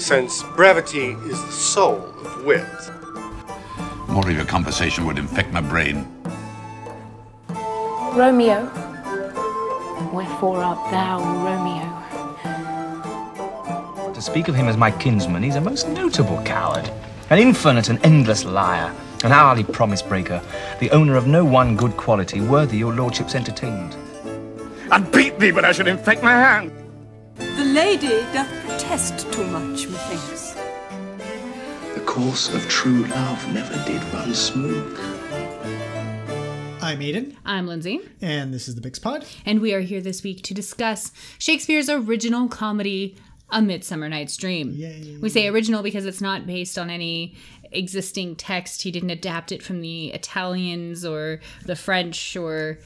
since brevity is the soul of wit. More of your conversation would infect my brain. Romeo, wherefore art thou Romeo? To speak of him as my kinsman, he's a most notable coward, an infinite and endless liar, an hourly promise breaker, the owner of no one good quality worthy your lordship's entertainment. I'd beat thee, but I should infect my hand. The lady doth protest too much, methinks. The course of true love never did run smooth. I'm Aiden, I'm Lindsay, and this is the Bix Pod. and we are here this week to discuss Shakespeare's original comedy, A Midsummer Night's Dream. Yay. We say original because it's not based on any existing text. He didn't adapt it from the Italians or the French or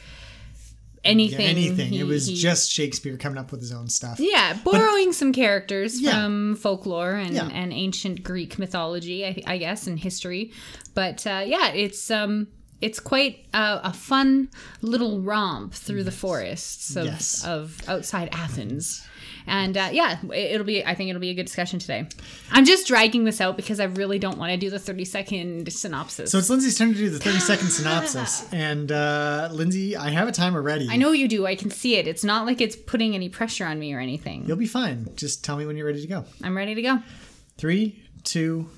Yeah, anything. anything. He- it was he- just Shakespeare coming up with his own stuff. Yeah, borrowing some characters Yeah. from folklore and, Yeah. and ancient Greek mythology, I, I guess, and history. But uh, yeah, it's um, it's quite uh, a fun little romp through the forests of, Yes. of outside Athens. And uh, yeah, it- it'll be. I think it'll be a good discussion today. I'm just dragging this out because I really don't want to do the 30 second synopsis. So it's Lindsay's turn to do the 30 second synopsis. And uh, Lindsay, I have a timer ready. I know you do. I can see it. It's not like it's putting any pressure on me or anything. You'll be fine. Just tell me when you're ready to go. I'm ready to go. Three, two.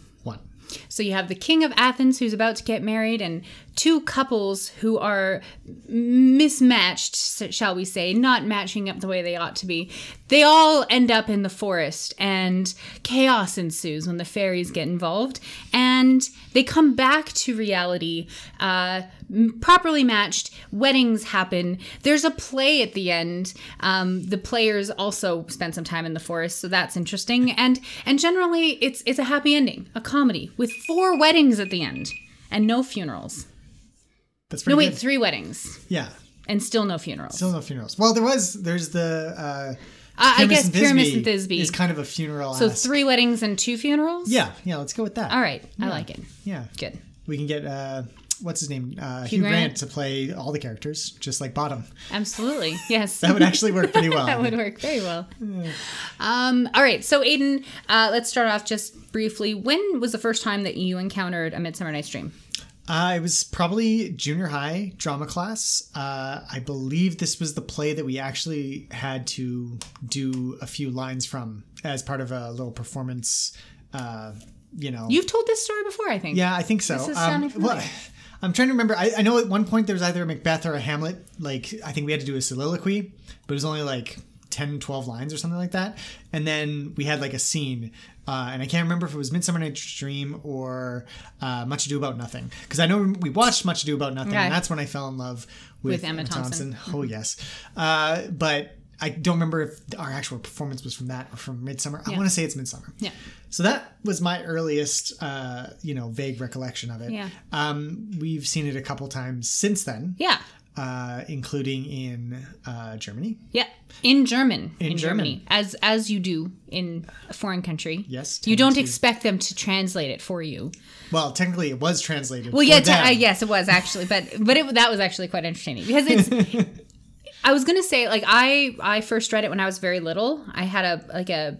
So you have the king of Athens who's about to get married, and two couples who are mismatched, shall we say, not matching up the way they ought to be. They all end up in the forest, and chaos ensues when the fairies get involved, and they come back to reality, uh, properly matched. Weddings happen. There's a play at the end. Um, the players also spend some time in the forest, so that's interesting. And and generally, it's it's a happy ending, a comedy with four weddings at the end and no funerals. That's pretty No, wait, good. three weddings Yeah. and still no funerals. Still no funerals. Well, there was, there's the. Uh, Uh, I guess Pyramus and Thisbe. is kind of a funeral. so three weddings and two funerals. Yeah, yeah, let's go with that. All right, I like it. Yeah. Good. We can get, uh, what's his name? Uh, Hugh, Hugh Grant. Grant. to play all the characters, just like Bottom. Absolutely. Yes. That would actually work pretty well. that would work very well. Um, all right. So, Aiden, uh, let's start off just briefly. When was the first time that you encountered A Midsummer Night's Dream? Uh, it was probably junior high drama class. Uh, I believe this was the play that we actually had to do a few lines from as part of a little performance. Uh, you know, You've told this story before, I think. yeah, I think so. This is Um, sounding familiar. well, I'm trying to remember. I, I know at one point there was either a Macbeth or a Hamlet. Like I think we had to do a soliloquy, but it was only like 10, 12 lines or something like that. And then we had like a scene, uh, and I can't remember if it was Midsummer Night's Dream or uh, Much Ado About Nothing. Because I know we watched Much Ado About Nothing, Okay. and that's when I fell in love with, With Emma Thompson. Oh yes, uh, but I don't remember if our actual performance was from that or from Midsummer. I want to say it's Midsummer. Yeah. So that was my earliest, uh, you know, vague recollection of it. Yeah. Um, we've seen it a couple times since then, Yeah. uh, including in uh, Germany. Yeah. In German. In, German. Germany. As as you do in a foreign country. Yes, You don't to- expect them to translate it for you. Well, technically, it was translated. Well, for yeah, te- uh, yes, it was actually, but but it, that was actually quite entertaining because it's. I was gonna say like I I first read it when I was very little. I had a like a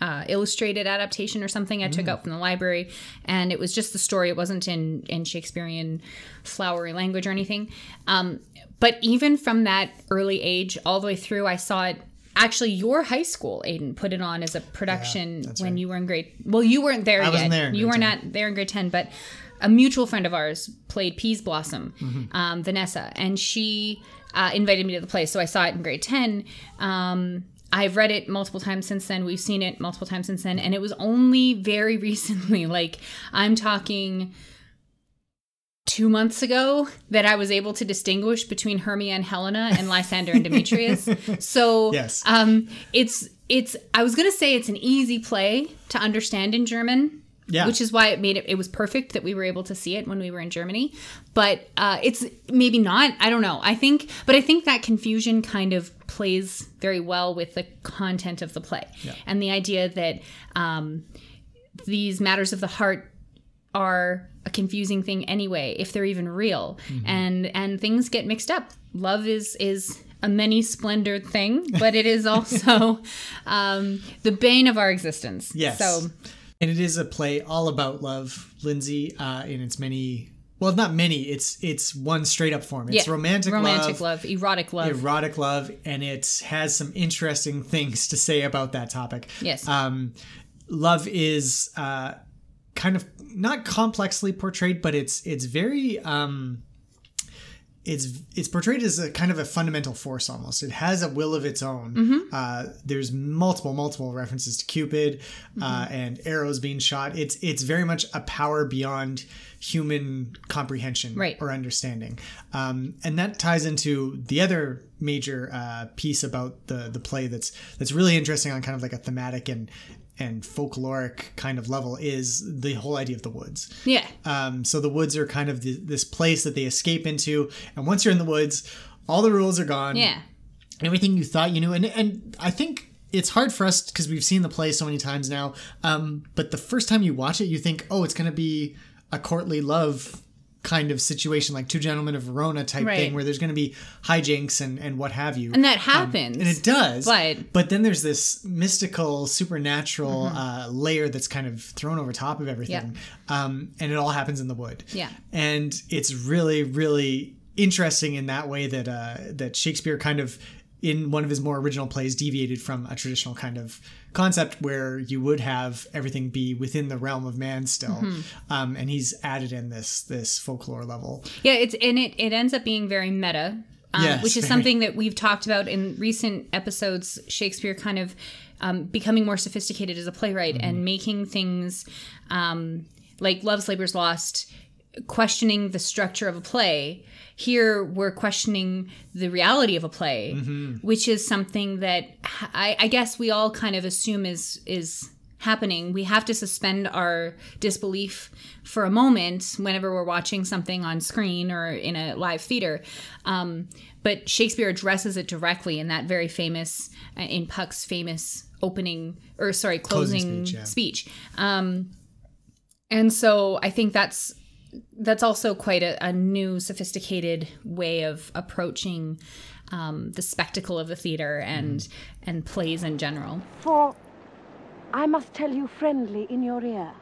uh, illustrated adaptation or something I took Mm. out from the library, and it was just the story. It wasn't in in Shakespearean flowery language or anything. Um, but even from that early age all the way through, I saw it. Actually, your high school, Aiden, put it on as a production that's when right. you were in grade. Well, you weren't there I yet. wasn't there you were 10. not there in grade 10 but a mutual friend of ours played Peaseblossom Mm-hmm. um, vanessa and she uh, invited me to the play so i saw it in grade 10 um, i've read it multiple times since then we've seen it multiple times since then and it was only very recently like i'm talking two months ago that I was able to distinguish between Hermia and Helena and Lysander and Demetrius. So Yes. um, it's it's I was gonna say it's an easy play to understand in German. Yeah. Which is why it made it it was perfect that we were able to see it when we were in Germany. But uh, it's maybe not. I don't know. I think but I think that confusion kind of plays very well with the content of the play. And the idea that um, these matters of the heart are a confusing thing anyway if they're even real and and things get mixed up love is is a many splendored thing, but it is also um, the bane of our existence. Yes. So and it is a play all about love, Lindsay, uh, in its many. Well, not many. It's it's one straight up form. It's yeah, romantic, romantic love, love, erotic love. erotic love, and it has some interesting things to say about that topic. Yes. Um, love is uh, kind of not complexly portrayed, but it's it's very um, it's it's portrayed as a kind of a fundamental force almost. It has a will of its own. Mm-hmm. Uh, there's multiple multiple references to Cupid uh, Mm-hmm. and arrows being shot. It's it's very much a power beyond human comprehension Right. or understanding, um, and that ties into the other major uh, piece about the the play that's that's really interesting on kind of like a thematic and and folkloric kind of level is the whole idea of the woods. yeah. Um, so the woods are kind of the, this place that they escape into, and once you're in the woods, all the rules are gone. Yeah. everything you thought you knew, and and I think it's hard for us because we've seen the play so many times now. Um, but the first time you watch it, you think, oh, it's going to be a courtly love kind of situation, like Two Gentlemen of Verona type Right. thing, where there's going to be hijinks and and what have you. And that happens. and it does. But- but then there's this mystical, supernatural Mm-hmm. uh, layer that's kind of thrown over top of everything, um, and it all happens in the wood. Yeah. and it's really, really interesting in that way that uh, that Shakespeare kind of in one of his more original plays deviated from a traditional kind of concept where you would have everything be within the realm of man still Mm-hmm. um, and he's added in this this folklore level Yeah, it's and it it ends up being very meta, um, Yes, which is very. something that we've talked about in recent episodes. Shakespeare kind of um, becoming more sophisticated as a playwright Mm-hmm. and making things um, like Love's Labor's Lost, questioning the structure of a play. Here we're questioning the reality of a play, Mm-hmm. which is something that I, I guess we all kind of assume is is happening. We have to suspend our disbelief for a moment whenever we're watching something on screen or in a live theater. Um, but Shakespeare addresses it directly in that very famous, uh, in Puck's famous opening, or sorry, closing, Closing speech, yeah. speech. Um, and so I think that's that's also quite a, a new, sophisticated way of approaching um, the spectacle of the theater and and plays in general. For I must tell you friendly in your ear.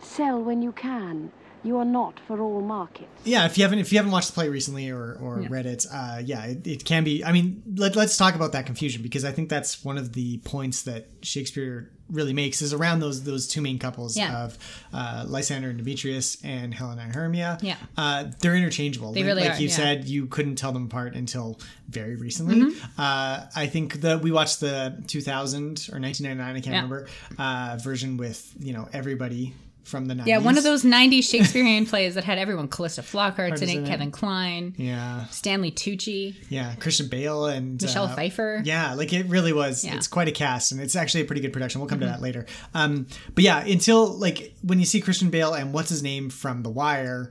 Sell when you can. You are not for all markets. yeah if you haven't if you haven't watched the play recently or, or read it uh, yeah it, it can be i mean let, let's talk about that confusion because i think that's one of the points that shakespeare really makes is around those those two main couples Yeah. of uh, lysander and demetrius and helena and hermia Yeah. uh, they're interchangeable They like, really like are, you yeah. said you couldn't tell them apart until very recently Mm-hmm. uh, i think that we watched the 2000 or 1999 i can't Yeah. remember uh, version with you know everybody from the 90s Yeah, one of those '90s Shakespearean plays that had everyone: Calista Flockhart's in in it, it. Kevin Kline, yeah Stanley Tucci, Yeah, Christian Bale and Michelle uh, Pfeiffer. Yeah, like it really was. Yeah. Mm-hmm. It's quite a cast, and it's actually a pretty good production. We'll come to that later. Um, but yeah, until like when you see Christian Bale and what's his name from The Wire.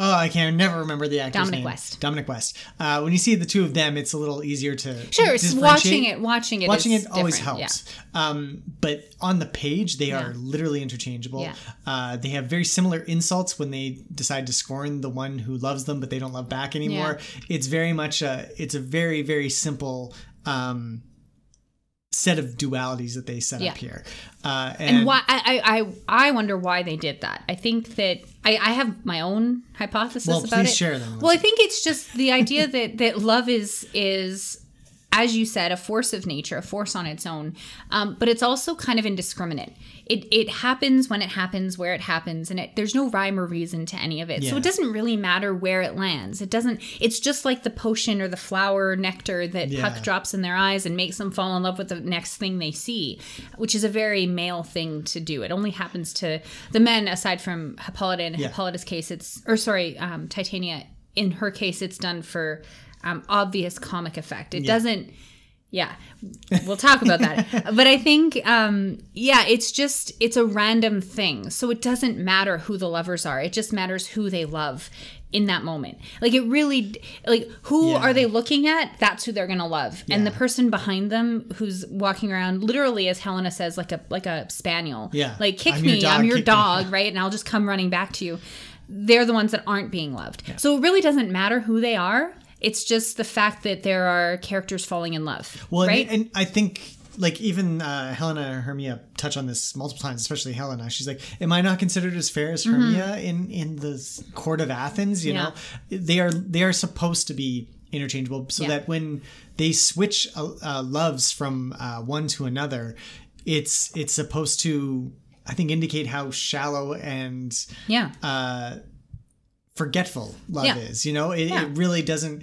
Oh, I can't never remember the actor's Dominic name. West. Dominic West. Uh, when you see the two of them, it's a little easier to Sure, it's watching it. Watching it. Watching it always helps. Um, but on the page, they Yeah. are literally interchangeable. Yeah. Uh, they have very similar insults when they decide to scorn the one who loves them, but they don't love back anymore. It's very much a. It's a very very simple. Um, set of dualities that they set Yeah. up here uh, And and, why? I, I I wonder why they did that. I think that I, I have my own hypothesis Well, about please it. share them. Well, I think it's just the idea that that love is is as you said, a force of nature, a force on its own. Um, but it's also kind of indiscriminate. It it happens when it happens, where it happens, and it, there's no rhyme or reason to any of it. So it doesn't really matter where it lands. It doesn't. It's just like the potion or the flower nectar that Yeah. Puck drops in their eyes and makes them fall in love with the next thing they see, which is a very male thing to do. It only happens to the men, aside from Hippolyta. In Yeah. Hippolyta's case, it's or sorry, um, Titania. In her case, it's done for um, obvious comic effect. It doesn't. Yeah, we'll talk about that. but I think, um, yeah, it's just it's a random thing. So it doesn't matter who the lovers are. It just matters who they love in that moment. Like it really, like who Yeah. are they looking at? That's who they're gonna love. And the person behind them who's walking around, literally, as Helena says, like a like a spaniel. Yeah. like kick I'm me, dog, I'm your me. dog, right? And I'll just come running back to you. They're the ones that aren't being loved. So it really doesn't matter who they are. It's just the fact that there are characters falling in love. Well, and- right? and, I think like even uh, Helena and Hermia touch on this multiple times, especially Helena. She's like, "Am I not considered as fair as Hermia in in the court of Athens?" You Mm-hmm. Yeah. know, they are they are supposed to be interchangeable, so Yeah. that when they switch uh, uh, loves from uh, one to another, it's it's supposed to I think indicate how shallow and yeah. Forgetful love Yeah. is. You know, it, Yeah. it really doesn't.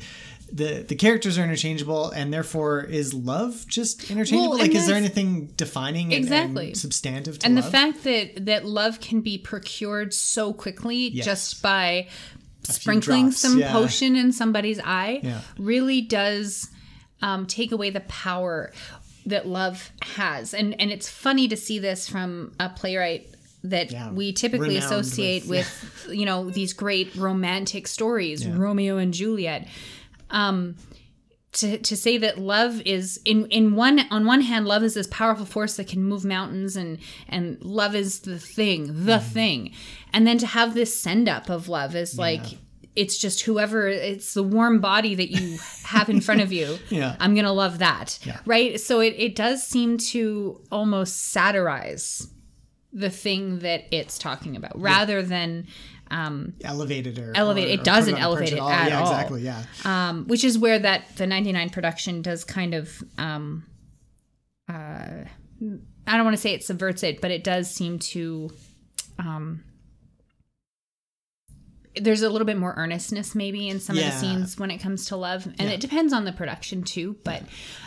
The, the characters are interchangeable, and therefore is love just interchangeable? Well, like, is there anything defining Exactly. and substantive to and love? the fact that that love can be procured so quickly Yes. just by sprinkling drops, some yeah. potion in somebody's eye really does um, take away the power that love has and and it's funny to see this from a playwright that Yeah, we typically renowned associate with- with, you know these great romantic stories romeo and juliet. Um to, to say that love is in in one on one hand love is this powerful force that can move mountains and and love is the thing the thing. And then to have this send up of love is like it's just whoever it's the warm body that you have in front of you. Yeah. i'm gonna love that Yeah. right? So it, it does seem to almost satirize the thing that it's talking about rather than um, elevated or Elevate- or- it doesn't put on a perch elevate it at yeah, all. exactly. Yeah, um, which is where that the 99 production does kind of um, uh, I don't want to say it subverts it, but it does seem to um, there's a little bit more earnestness maybe in some of the scenes when it comes to love, and Yeah. it depends on the production too. But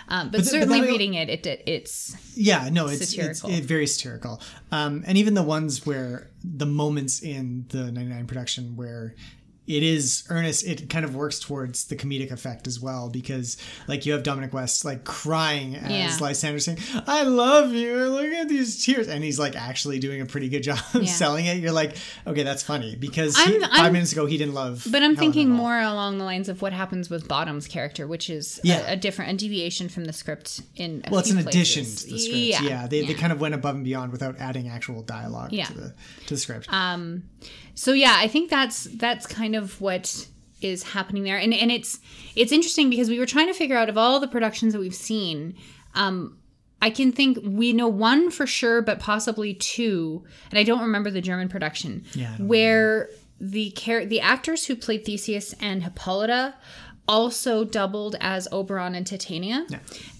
um, but, But the- but certainly reading it, it, it's yeah. No, it's it's, Satirical. it, very satirical. Um, and even the ones where the moments in the '99 production where it is earnest, it kind of works towards the comedic effect as well because like you have Dominic West like crying as Yeah. Lysander saying, "I love you," look at these tears, and he's like actually doing a pretty good job of Yeah. selling it. You're like, okay, that's funny because I'm- he, 5 I'm- minutes ago he didn't love. But I'm Helen thinking more along the lines of what happens with Bottom's character, which is Yeah. a, a different, a deviation from the script in. A Well, it's an addition to the script. Yeah, they, they yeah. kind of went above and beyond without adding actual dialogue Yeah. to the to the script. Um, so yeah, I think that's that's kind of what is happening there, and and it's it's interesting because we were trying to figure out of all the productions that we've seen. Um, I can think we know one for sure, but possibly two, and I don't remember the German production Yeah, where the char- the actors who played Theseus and Hippolyta also doubled as Oberon and Titania.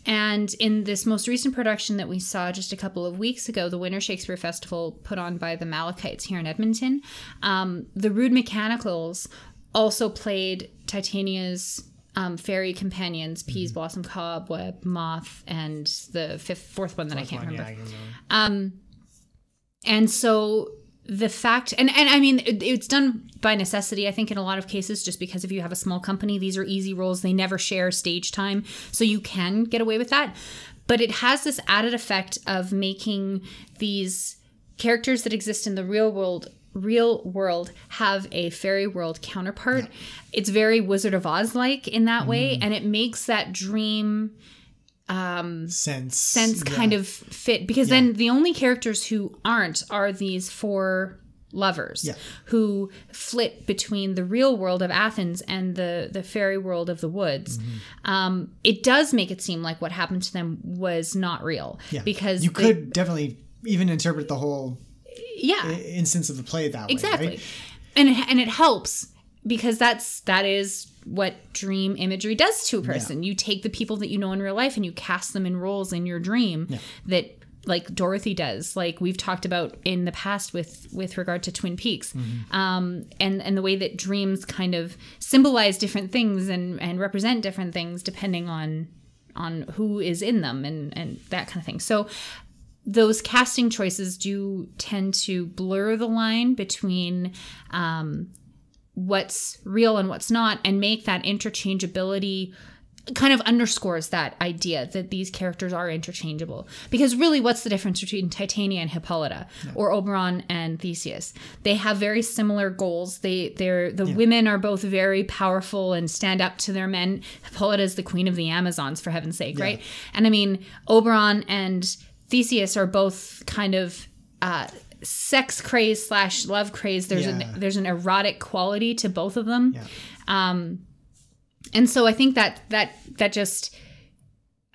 And in this most recent production that we saw just a couple of weeks ago, the Winter Shakespeare Festival put on by the Malachites here in Edmonton, um, the Rude Mechanicals also played Titania's um, fairy companions, Peas, Blossom, Cobweb, Moth, and the fifth, fourth one that I can't One, yeah, remember. I can. Um, and so the fact, and, and I mean, it, it's done by necessity, I think, in a lot of cases, just because if you have a small company, these are easy roles. They never share stage time. So you can get away with that. But it has this added effect of making these characters that exist in the real world real world have a fairy world counterpart it's very wizard of oz like in that way mm-hmm. and it makes that dream sense sense yeah. kind of fit because then the only characters who aren't are these four lovers Yeah. who flit between the real world of Athens and the the fairy world of the woods. Mm-hmm. Um, it does make it seem like what happened to them was not real yeah. because you they- could definitely even interpret the whole yeah instance of the play that way exactly right? and it, and it helps because that's that is what dream imagery does to a person. You take the people that you know in real life and you cast them in roles in your dream that like dorothy does like we've talked about in the past with with regard to twin peaks. Um and and the way that dreams kind of symbolize different things and and represent different things depending on on who is in them and and that kind of thing. So those casting choices do tend to blur the line between um, what's real and what's not and make that interchangeability kind of underscores that idea that these characters are interchangeable. Because really what's the difference between titania and hippolyta or oberon and theseus? They have very similar goals. They they're the women are both very powerful and stand up to their men. Hippolyta is the queen of the amazons for heaven's sake right? And i mean oberon and theseus are both kind of uh sex craze slash love craze there's Yeah. an there's an erotic quality to both of them Yeah. um and so I think that that that just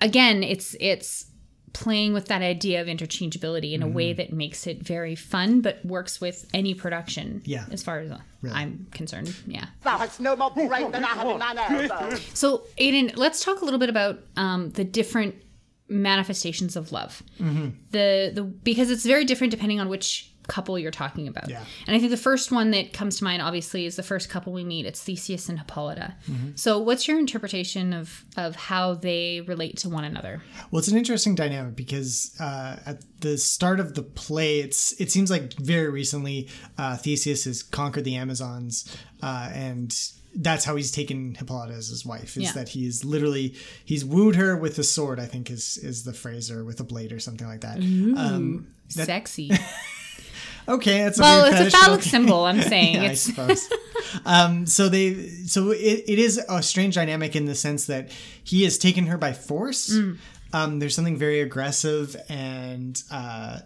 again, it's it's playing with that idea of interchangeability in a way Mm-hmm. that makes it very fun, but works with any production. Yeah. as far as I'm concerned. Yeah. Thou hast no more brain than I have in mine elbow. So, Aiden, let's talk a little bit about um, the different manifestations of love. Mm-hmm. The the because it's very different depending on which couple you're talking about. Yeah. And I think the first one that comes to mind, obviously, is the first couple we meet. It's Theseus and Hippolyta. Mm-hmm. So, what's your interpretation of of how they relate to one another? Well, it's an interesting dynamic because uh, at the start of the play, it's it seems like very recently uh, Theseus has conquered the Amazons, uh, and that's how he's taken Hippolyta as his wife. Is Yeah. that he's literally he's wooed her with a sword. I think is is the phrase, or with a blade or something like that. Um, that- Sexy. okay, that's a well, it's a fetish, phallic okay. symbol. I'm saying Yeah, I it's suppose. um, so they, so it, it is a strange dynamic in the sense that he has taken her by force. Mm. Um, there's something very aggressive and uh,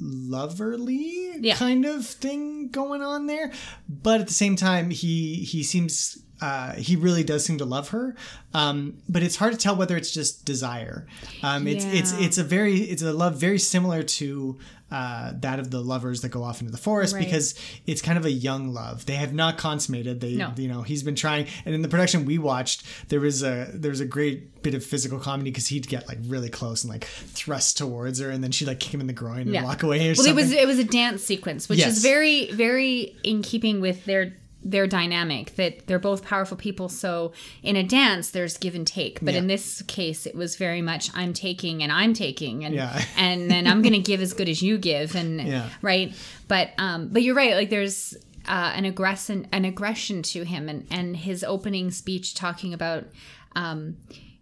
non-loverly Yeah. kind of thing going on there, but at the same time, he he seems. Uh, he really does seem to love her, um, but it's hard to tell whether it's just desire. Um, it's it's Yeah. it's a very it's a love very similar to uh, that of the lovers that go off into the forest Right. because it's kind of a young love. They have not consummated. They, No. you know, he's been trying. And in the production we watched, there was a there was a great bit of physical comedy because he'd get like really close and like thrust towards her, and then she'd like kick him in the groin and Yeah. walk away or well, something. it was it was a dance sequence, which Yes. is very very in keeping with their their dynamic that they're both powerful people. So in a dance, there's give and take, but Yeah. in this case, it was very much I'm taking and I'm taking, and Yeah. and then I'm gonna give as good as you give, and Yeah. right. But um, but you're right. Like there's uh, an aggression an aggression to him, and and his opening speech talking about. Um,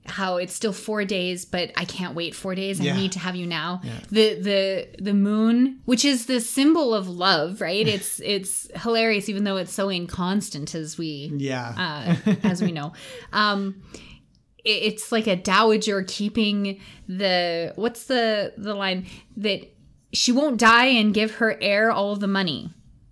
how it's still four days, but I can't wait four days. I Yeah. need to have you now. The the the moon, which is the symbol of love, right? It's it's hilarious, even though it's so inconstant as we yeah. uh, as we know. Um, it- it's like a dowager keeping the what's the the line that she won't die and give her heir all of the money.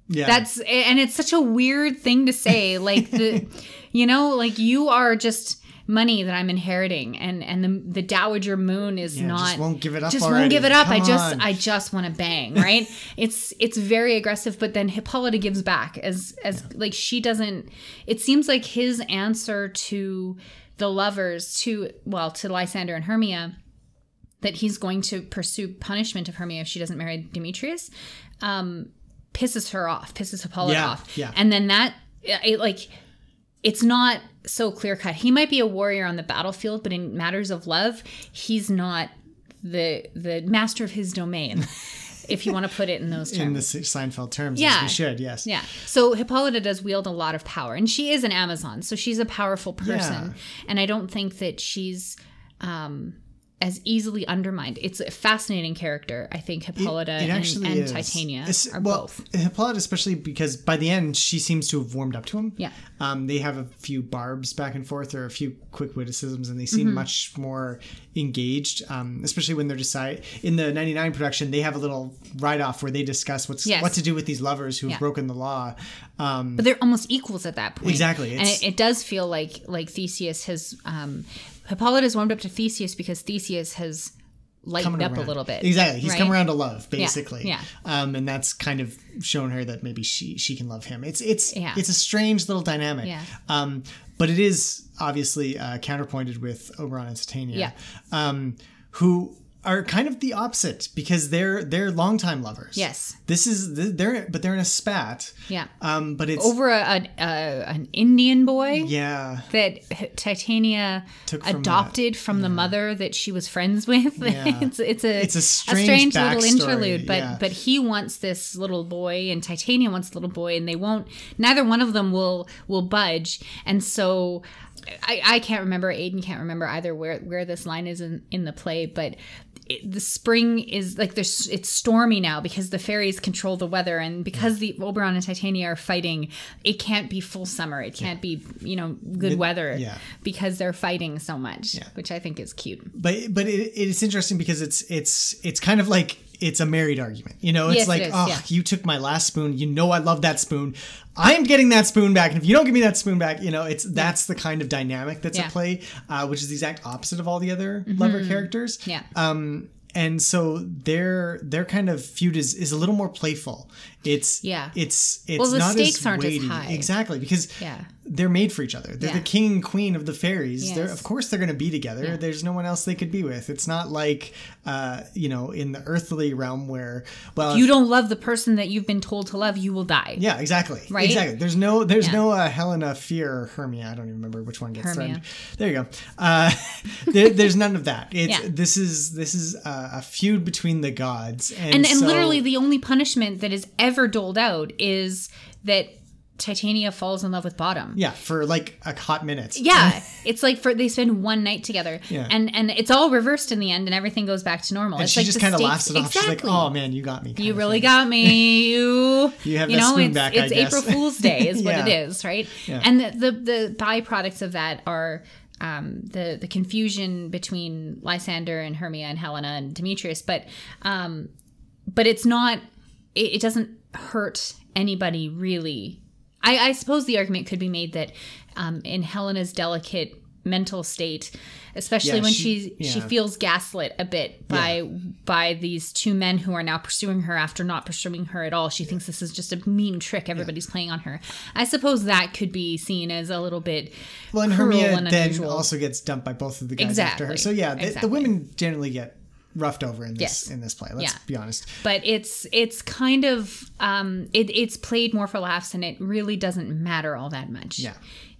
yeah. That's and it's such a weird thing to say. Like the, you know, like you are just money that I'm inheriting, and and the the dowager moon is Yeah, not just won't give it up Just already. won't give it up. I just on. I just want to bang. Right? it's it's very aggressive, but then Hippolyta gives back as as like she doesn't. It seems like his answer to the lovers to well to Lysander and Hermia that he's going to pursue punishment of Hermia if she doesn't marry Demetrius, um, pisses her off, pisses Hippolyta Yeah, off. yeah. And then that, it, like, it's not so clear cut. He might be a warrior on the battlefield, but in matters of love, he's not the the master of his domain, if you want to put it in those terms. in the Seinfeld terms, Yeah. we should, yes. Yeah. So Hippolyta does wield a lot of power, and she is an Amazon, so she's a powerful person. And I don't think that she's um, as easily undermined. It's a fascinating character. I think Hippolyta It and, actually and is. Titania It's- are well, both. Hippolyta, especially because by the end she seems to have warmed up to him. Yeah. Um, they have a few barbs back and forth or a few quick witticisms, and they seem Mm-hmm. much more engaged. Um, especially when they're decide in the '99 production, they have a little write off where they discuss what's Yes. what to do with these lovers who've Yeah. broken the law. Um, But they're almost equals at that point. Exactly, and it, it does feel like like Theseus has um, Hippolyta's warmed up to Theseus because Theseus has lightened coming up around. a little bit. Exactly. He's right? come around to love, basically. yeah. Um, and that's kind of shown her that maybe she she can love him. It's it's Yeah. it's a strange little dynamic. Yeah. Um, but it is obviously uh, counterpointed with Oberon and Titania. Yeah. Um, who are kind of the opposite because they're they're longtime lovers. Yes. This is they're but they're in a spat. Yeah. Um, but it's Over a, a, a an Indian boy. yeah. that Titania Took from adopted from the mother that she was friends with. Yeah. it's it's a It's a strange little interlude, but yeah. but he wants this little boy and Titania wants the little boy, and they won't. Neither one of them will will budge, and so. I, I can't remember. Aiden can't remember either where where this line is in, in the play, but it, the spring is like there's it's stormy now because the fairies control the weather and because the Oberon and Titania are fighting, it can't be full summer. It can't be you know good weather yeah. because they're fighting so much, which I think is cute. but but it, it's interesting because it's it's it's kind of like it's a married argument. You know, it's Yes, like, is, oh, yeah. you took my last spoon. You know, I love that spoon. I'm getting that spoon back, and if you don't give me that spoon back, you know, it's that's the kind of dynamic that's Yeah. at play, uh, which is the exact opposite of all the other lover characters. Mm-hmm. Yeah. Um, and so their their kind of feud is is a little more playful. It's Yeah. It's it's Well, the not stakes as aren't as weighty. high. exactly because Yeah. they're made for each other. They're Yeah. the king and queen of the fairies. They're of course they're going to be together. Yeah. There's no one else they could be with. It's not like uh, you know in the earthly realm where well If you don't love the person that you've been told to love, you will die. yeah, exactly. Right? Exactly. There's no there's Yeah. no uh, Helena Fear or Hermia. I don't even remember which one gets threatened. There you go. Uh, there, there's none of that. It's Yeah. this is this is a, a feud between the gods and and and so- literally the only punishment that is ever doled out is that Titania falls in love with Bottom. yeah for like a hot minute. Yeah, it's like for they spend one night together, Yeah. and and it's all reversed in the end, and everything goes back to normal. And it's she like just kind of laughs it off. She's like, Exactly. "Oh man, you got me." You really thing. got me. You, You have you know, it's, back, it's. April Fool's Day, is what it is, right? Yeah. And the, the the byproducts of that are um, the the confusion between Lysander and Hermia and Helena and Demetrius, but um, but it's not. It, it doesn't hurt anybody really. I, I suppose the argument could be made that um, in Helena's delicate mental state, especially Yeah, when she- she she feels gaslit a bit by by these two men who are now pursuing her after not pursuing her at all. She thinks this is just a mean trick everybody's playing on her. I suppose that could be seen as a little bit Well, and Hermia and then also gets dumped by both of the guys after her. So yeah, the, Exactly. the women generally get roughed over in this Yes. in this play. Let's Yeah. be honest. but it's it's kind of um it, it's played more for laughs and it really doesn't matter all that much Yeah.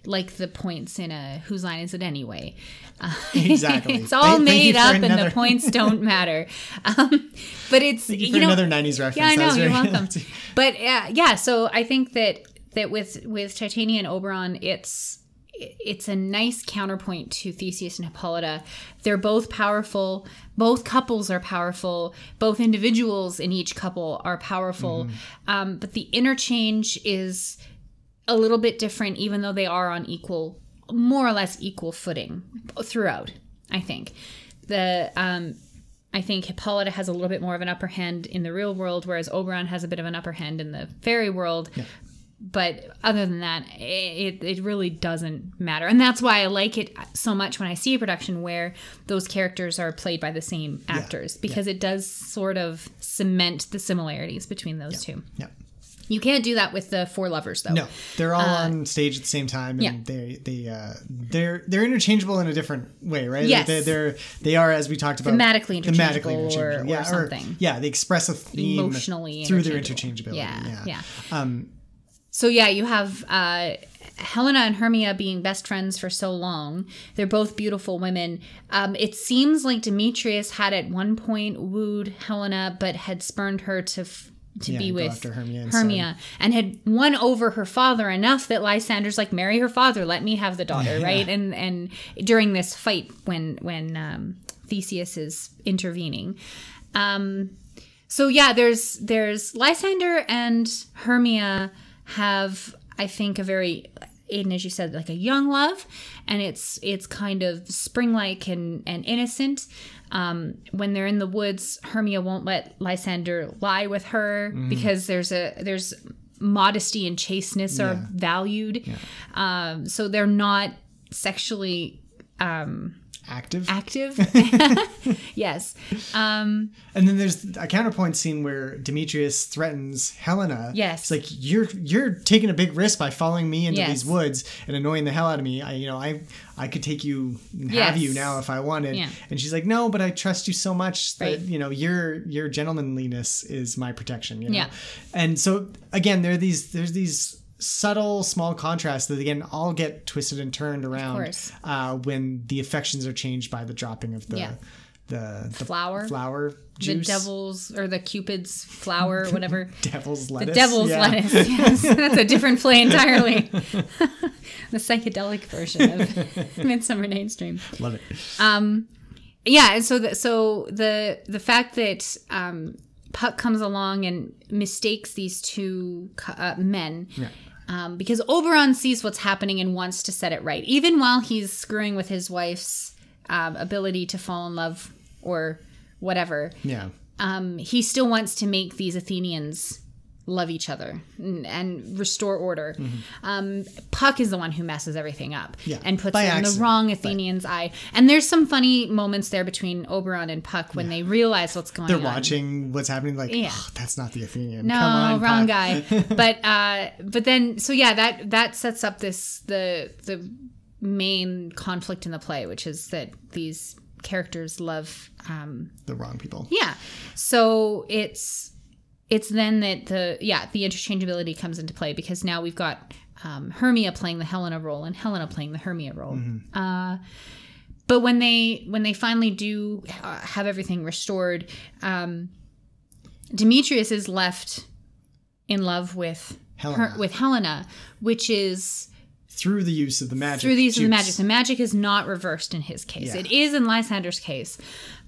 like the points in a whose line is it anyway Uh, Exactly. it's all Thank- thank made for up and the points don't matter um but it's Thank you you, for know another 90s reference. yeah i know you're welcome but uh, yeah so i think that that with with titania and oberon it's it's a nice counterpoint to Theseus and Hippolyta. They're both powerful. Both couples are powerful. Both individuals in each couple are powerful. Um, but the interchange is a little bit different, even though they are on equal, more or less equal footing throughout. I think the um, I think Hippolyta has a little bit more of an upper hand in the real world, whereas Oberon has a bit of an upper hand in the fairy world. But other than that, it, it really doesn't matter. And that's why I like it so much when I see a production where those characters are played by the same actors, because it does sort of cement the similarities between those two. Yeah. You can't do that with the four lovers, though. No, they're all Uh, on stage at the same time, and yeah. they they uh, they're they're interchangeable in a different way, right? Yes. they're, they're they are as we talked about Thematically interchangeable or- or yeah, something. yeah, they express a theme Emotionally through their interchangeability. Yeah, Yeah, yeah. Um, So yeah, you have uh, Helena and Hermia being best friends for so long. They're both beautiful women. Um, it seems like Demetrius had at one point wooed Helena, but had spurned her to f- to Yeah, be with Hermia instead. Hermia, and had won over her father enough that Lysander's like, marry her father, let me have the daughter, Yeah. right? And and during this fight, when when um, Theseus is intervening. Um, so yeah, there's there's Lysander and Hermia have I think a very Aiden, as you said, like a young love, and it's it's kind of spring-like and and innocent. Um, when they're in the woods, Hermia won't let Lysander lie with her Mhm. because there's a there's modesty and chasteness are Yeah. valued. Um, so they're not sexually um, active. Active, yes. Um, and then there's a counterpoint scene where Demetrius threatens Helena. Yes. it's like you're you're taking a big risk by following me into Yes. these woods and annoying the hell out of me. I you know I I could take you and Yes. have you now if I wanted. Yeah. And she's like, no, but I trust you so much that Right. you know your your gentlemanliness is my protection. You know? Yeah. And so again, there are these there's these subtle small contrasts that again all get twisted and turned around uh, when the affections are changed by the dropping of the Yeah. the, the flower, flower the devil's or the cupid's flower, whatever. Devil's lettuce The devil's yeah. lettuce. Yes, that's a different play entirely. the psychedelic version of Midsummer Night's Dream. Love it. Um, yeah, and so the, so the the fact that um, Puck comes along and mistakes these two uh, men. Yeah. Um, because Oberon sees what's happening and wants to set it right, even while he's screwing with his wife's um, ability to fall in love or whatever. Yeah. um, he still wants to make these Athenians love each other and, and restore order. Um, Puck is the one who messes everything up Mm-hmm. Yeah, and puts in the wrong Athenian's eye. And there's some funny moments there between Oberon and Puck when they realize what's going on. They're watching what's happening. Like, Yeah. "Oh, that's not the Athenian. No, Come on, wrong Puck." guy. but uh, but then so yeah, that that sets up this the the main conflict in the play, which is that these characters love um, the wrong people. yeah. So it's it's then that the yeah the interchangeability comes into play because now we've got um, Hermia playing the Helena role and Helena playing the Hermia role. Uh, but when they when they finally do uh, have everything restored, um, Demetrius is left in love with Helena. Her, with Helena, which is Through the use of the magic. through these of the juice. magic. The magic is not reversed in his case. Yeah. It is in Lysander's case,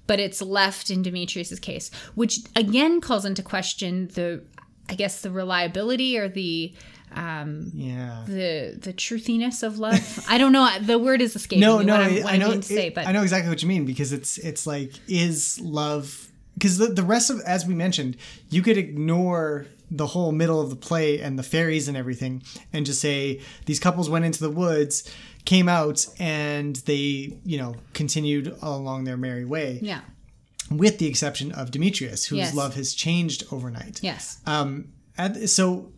but it's left in Demetrius's case, which again calls into question the, I guess, the reliability or the um, Yeah. the the truthiness of love. I don't know. The word is escaping no, me. no, what, what I know. I mean to say, but I know exactly what you mean because it's it's like is love because the the rest of as we mentioned, you could ignore the whole middle of the play and the fairies and everything and just say these couples went into the woods came out and they you know continued along their merry way yeah, with the exception of demetrius whose Yes. love has changed overnight yes, um so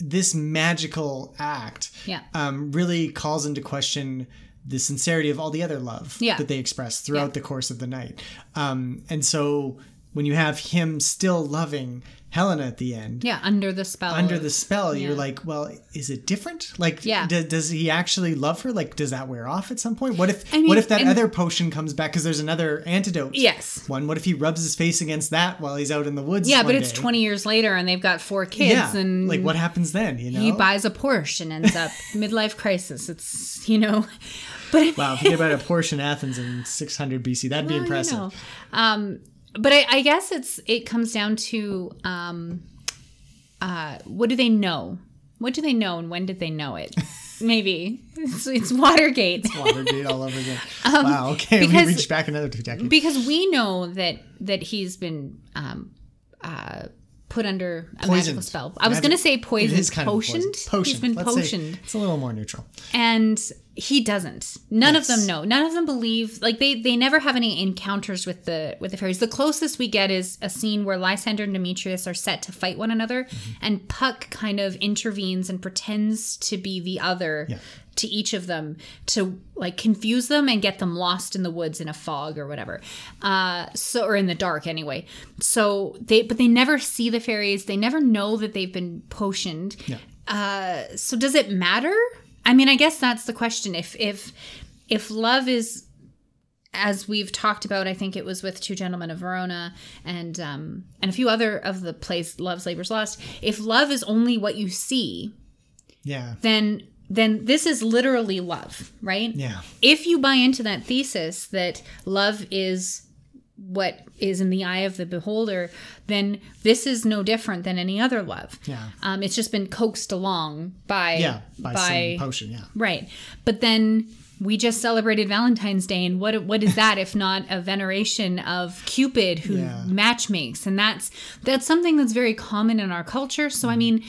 this magical act Yeah. um really calls into question the sincerity of all the other love Yeah. that they express throughout Yeah. the course of the night um and so when you have him still loving helena at the end yeah. Under the spell. under the spell yeah. you're like well is it different like Yeah. d- does he actually love her like does that wear off at some point what if I mean, what if that and- other potion comes back because there's another antidote Yes. one what if he rubs his face against that while he's out in the woods Yeah, but it's 20 years later and they've got four kids yeah and like what happens then you know he buys a Porsche and ends up midlife crisis. It's, you know, but wow if you get about a Porsche in Athens in 600 BC that'd be Well, you impressive know. Um, but I, I guess it's it comes down to um, uh, what do they know? What do they know, and when did they know it? Maybe it's, it's Watergate. Watergate all over again wow okay Um, because- we reached back another two decades because we know that that he's been um, uh, put under a magical spell. I was going to say it poisoned. is kind of potioned. poisoned. potioned He's been Let's say it's a little more neutral and he doesn't none Yes. of them know none of them believe like they they never have any encounters with the with the fairies the closest we get is a scene where lysander and demetrius are set to fight one another Mm-hmm. and puck kind of intervenes and pretends to be the other Yeah. to each of them to like confuse them and get them lost in the woods in a fog or whatever uh so or in the dark anyway so they but they never see the fairies they never know that they've been potioned Yeah. uh so does it matter i mean i guess that's the question. If if if love is as we've talked about i think it was with two gentlemen of verona and um and a few other of the plays love's labor's lost if love is only what you see yeah. then then this is literally love right? Yeah. If you buy into that thesis that love is what is in the eye of the beholder, then this is no different than any other love. Yeah. Um, it's just been coaxed along by yeah by, some potion yeah right. But then we just celebrated Valentine's Day, and what what is that if not a veneration of Cupid who Yeah. matchmakes? And that's that's something that's very common in our culture. So I Mm-hmm. mean,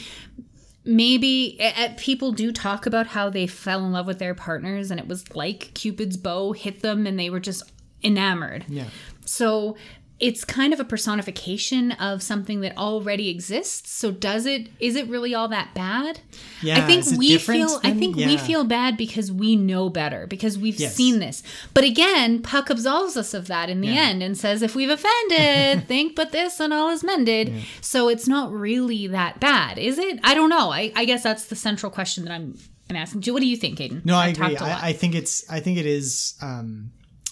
maybe uh, people do talk about how they fell in love with their partners, and it was like Cupid's bow hit them, and they were just enamored. yeah So it's kind of a personification of something that already exists. So does it is it really all that bad? Yeah, I think we feel I think we feel bad because we know better because we've Yes. seen this. But again, Puck absolves us of that in the Yeah. end and says if we've offended, think but this and all is mended. So it's not really that bad, is it? I don't know. I, I guess that's the central question that I'm I'm asking. What do you think, Aiden? No, I I've agree. talked a lot. I, I think it's. I think it is. Um,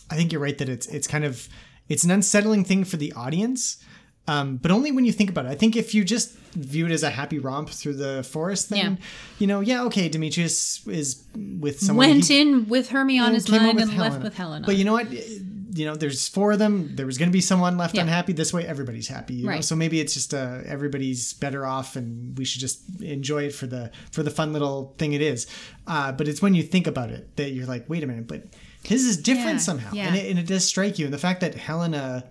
I think you're right that it's. It's kind of. It's an unsettling thing for the audience, um, but only when you think about it. I think if you just view it as a happy romp through the forest, then Yeah. you know, yeah, okay, Demetrius is with someone. Went he- in with Hermia on and his mind and left with Helena. But you know what? You know, there's four of them. There was going to be someone left Yeah. unhappy. This way, everybody's happy. You know? Right. So maybe it's just uh, everybody's better off, and we should just enjoy it for the for the fun little thing it is. Uh, but it's when you think about it that you're like, wait a minute, but his is different Yeah, somehow, yeah. and, it, and it does strike you. And the fact that Helena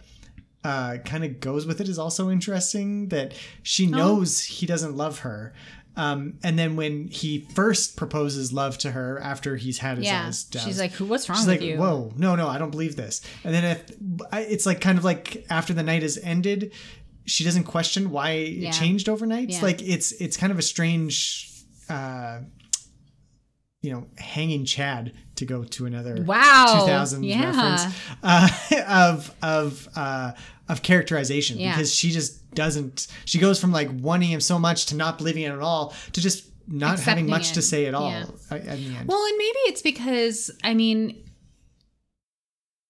uh, kind of goes with it is also interesting. That she Oh. knows he doesn't love her. Um, and then when he first proposes love to her after he's had his Yeah. eyes doused, She's like, what's wrong she's with like, you?" Whoa, no, no, I don't believe this. And then if it's like kind of like after the night has ended, she doesn't question why Yeah. it changed overnight. Yeah. Like it's it's kind of a strange, uh, you know, hanging Chad to go to another Wow. 2000s Yeah. reference uh, of of uh, of characterization Yeah. because she just doesn't. She goes from like wanting him so much to not believing it at all to just not having much it. to say at all Yeah. at the end. Well, and maybe it's because I mean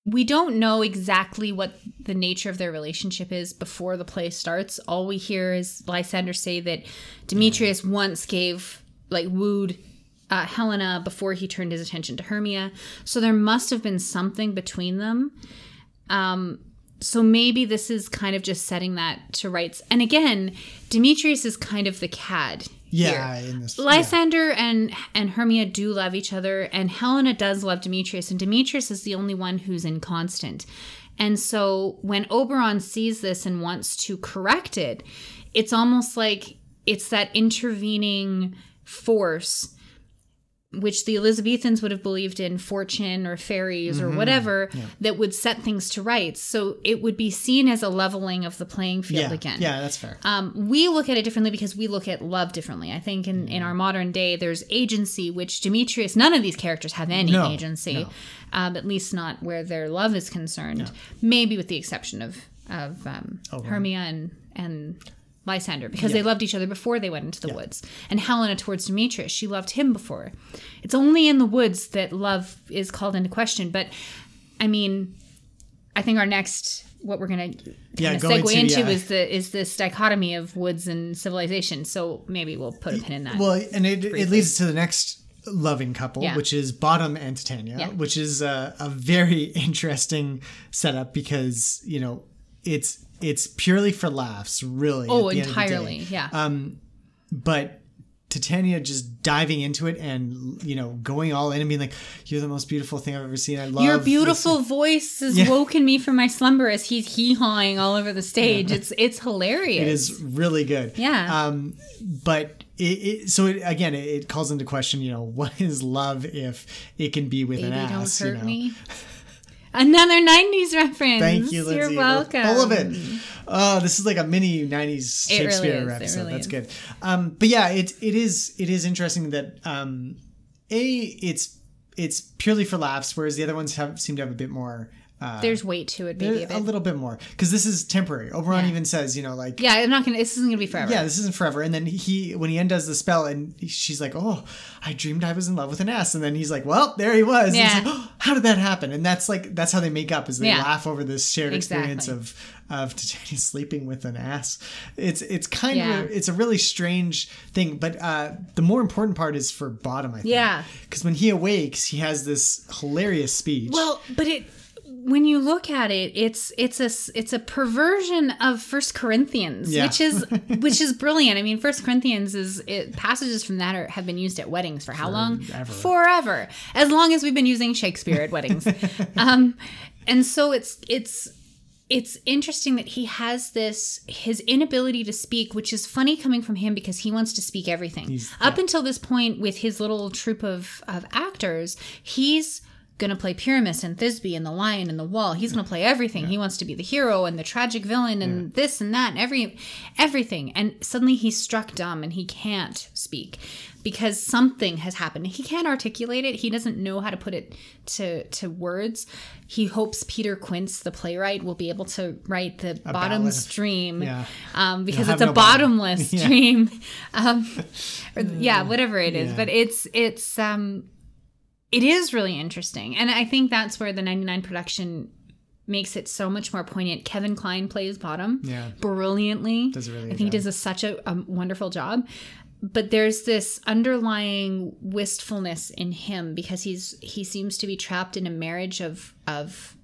we don't know exactly what the nature of their relationship is before the play starts. All we hear is Lysander say that Demetrius once gave like wooed uh, Helena before he turned his attention to Hermia. So there must have been something between them. Um, so maybe this is kind of just setting that to rights. And again, Demetrius is kind of the cad. yeah, this Lysander and and Hermia do love each other, and Helena does love Demetrius, and Demetrius is the only one who's inconstant. And so when Oberon sees this and wants to correct it, it's almost like it's that intervening force which the Elizabethans would have believed in fortune or fairies or Mhm. whatever Yeah. that would set things to rights. So it would be seen as a leveling of the playing field yeah, again. yeah, that's fair. Um, we look at it differently because we look at love differently. I think in, Mm-hmm. in our modern day, there's agency, which Demetrius, none of these characters have any No, agency, no. um, at least not where their love is concerned. Maybe with the exception of of um, Oh. Hermia and and Lysander, because Yeah. they loved each other before they went into the woods. And Helena towards Demetrius, she loved him before. It's only in the woods that love is called into question. But I mean, I think our next what we're gonna Yeah, segue into, into yeah. is the is this dichotomy of woods and civilization. So maybe we'll put a pin in that. Well, and it, it leads to the next loving couple, Yeah. which is Bottom and Titania, Yeah. which is a, a very interesting setup because you know it's it's purely for laughs, really. oh, at the end of the day. entirely, yeah. Um, but Titania just diving into it and you know going all in and being like, "You're the most beautiful thing I've ever seen. I love Your this." beautiful voice has Yeah. woken me from my slumber as he's hee hawing all over the stage. It's it's hilarious. It is really good. Yeah. Um, but it, it so it, again, it, calls into question. You know, what is love if it can be with Baby, an ass? you know? Another '90s reference. Thank you, Lindsay. You're welcome. All of it. Oh, this is like a mini '90s It Shakespeare. It episode. really That's is. good. Um, but yeah, it it is it is interesting that um, a it's it's purely for laughs, whereas the other ones have seem to have a bit more. Uh, There's weight to it, maybe a a little bit more because this is temporary. Oberon Yeah. even says, you know, like Yeah, I'm not gonna. This isn't gonna be forever. yeah, this isn't forever. And then he, when he undoes the spell, and she's like, "Oh, I dreamed I was in love with an ass." And then he's like, "Well, there he was." And Yeah. he's like, oh, "How did that happen?" And that's like that's how they make up is they Yeah. laugh over this shared experience of of Titania sleeping with an ass. It's it's kind Yeah. of it's a really strange thing. But uh, the more important part is for Bottom, I think. Yeah. Because when he awakes, he has this hilarious speech. Well, but it when you look at it, it's it's a it's a perversion of First Corinthians, Yeah. which is which is brilliant. I mean, First Corinthians is it, passages from that are, have been used at weddings for how long? Forever. Forever, as long as we've been using Shakespeare at weddings. um, and so it's it's it's interesting that he has this his inability to speak which is funny coming from him because he wants to speak everything up until this point with his little troupe of of actors he's gonna play pyramus and thisbe and the lion and the wall he's gonna play everything he wants to be the hero and the tragic villain and this and that and every everything and suddenly he's struck dumb and he can't speak because something has happened he can't articulate it he doesn't know how to put it to to words he hopes peter quince the playwright will be able to write the A bottom ballad. stream Yeah. um, because it's a no bottom. bottomless Yeah. stream um, or, yeah whatever it is Yeah. but it's it's um it is really interesting. And i think that's where the 99 production makes it so much more poignant. Kevin Kline plays bottom Yeah. brilliantly. Does really i think he does a, such a, a wonderful job. But there's this underlying wistfulness in him because he's he seems to be trapped in a marriage of of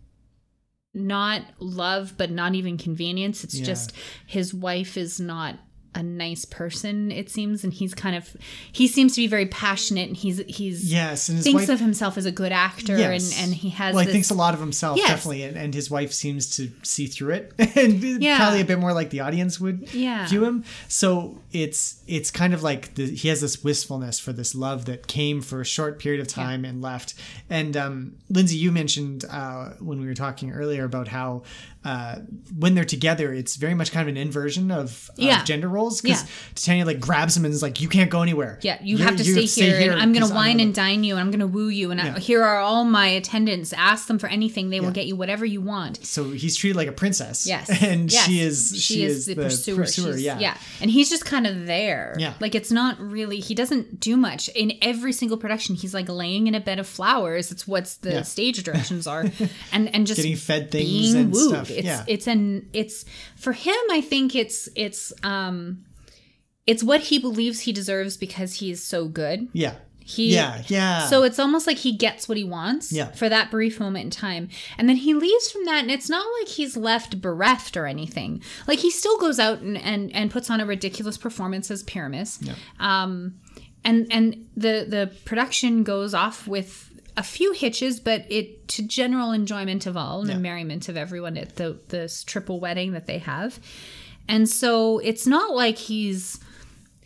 not love but not even convenience. It's Yeah. just his wife is not a nice person it seems and he's kind of he seems to be very passionate and he's he's Yes, and his thinks wife- of himself as a good actor Yes. and and he has well, he thinks a lot of himself Yes. definitely, and, and his wife seems to see through it, and Yeah. probably a bit more like the audience would Yeah. view him. So it's it's kind of like the, he has this wistfulness for this love that came for a short period of time and left. And um, Lindsay, you mentioned uh, when we were talking earlier about how uh, when they're together, it's very much kind of an inversion of, of Yeah. gender roles because Yeah. Titania like grabs him and is like, "You can't go anywhere. Yeah, you You're- have to stay, here, and I'm gonna wine and dine you, and I'm gonna woo you, and I, here are all my attendants. Ask them for anything; they will get you whatever you want. So he's treated like a princess. Yes, and yes. she is she, is, the, pursuer. She's- yeah, yeah, and he's just kind of there. Yeah. like it's not really. He doesn't do much in every single production. He's like laying in a bed of flowers. It's what's the Yeah. stage directions are, and and just Getting fed things and wooed. stuff. It's Yeah. it's an it's for him. I think it's it's um. It's what he believes he deserves because he's so good. yeah, He, yeah, yeah. So it's almost like he gets what he wants Yeah. for that brief moment in time. And then he leaves from that, and it's not like he's left bereft or anything. Like he still goes out and, and, and puts on a ridiculous performance as Pyramus. Yeah. Um, and and the, the production goes off with a few hitches, but it to general enjoyment of all and the merriment of everyone at the this triple wedding that they have. And so it's not like he's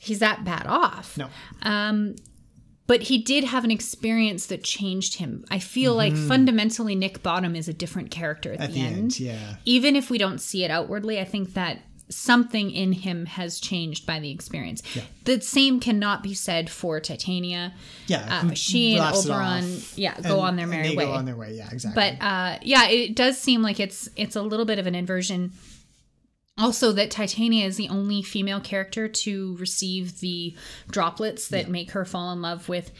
he's that bad off. No. Um, but he did have an experience that changed him. I feel like fundamentally Nick Bottom is a different character at, Mm-hmm. At the, the end. end, yeah. Even if we don't see it outwardly, I think that something in him has changed by the experience. Yeah. The same cannot be said for Titania. yeah. uh, she and Oberon, yeah, go and- on their merry they way. Go on their way. Yeah, exactly. But uh, yeah, it does seem like it's it's a little bit of an inversion. Also, that Titania is the only female character to receive the droplets that make her fall in love with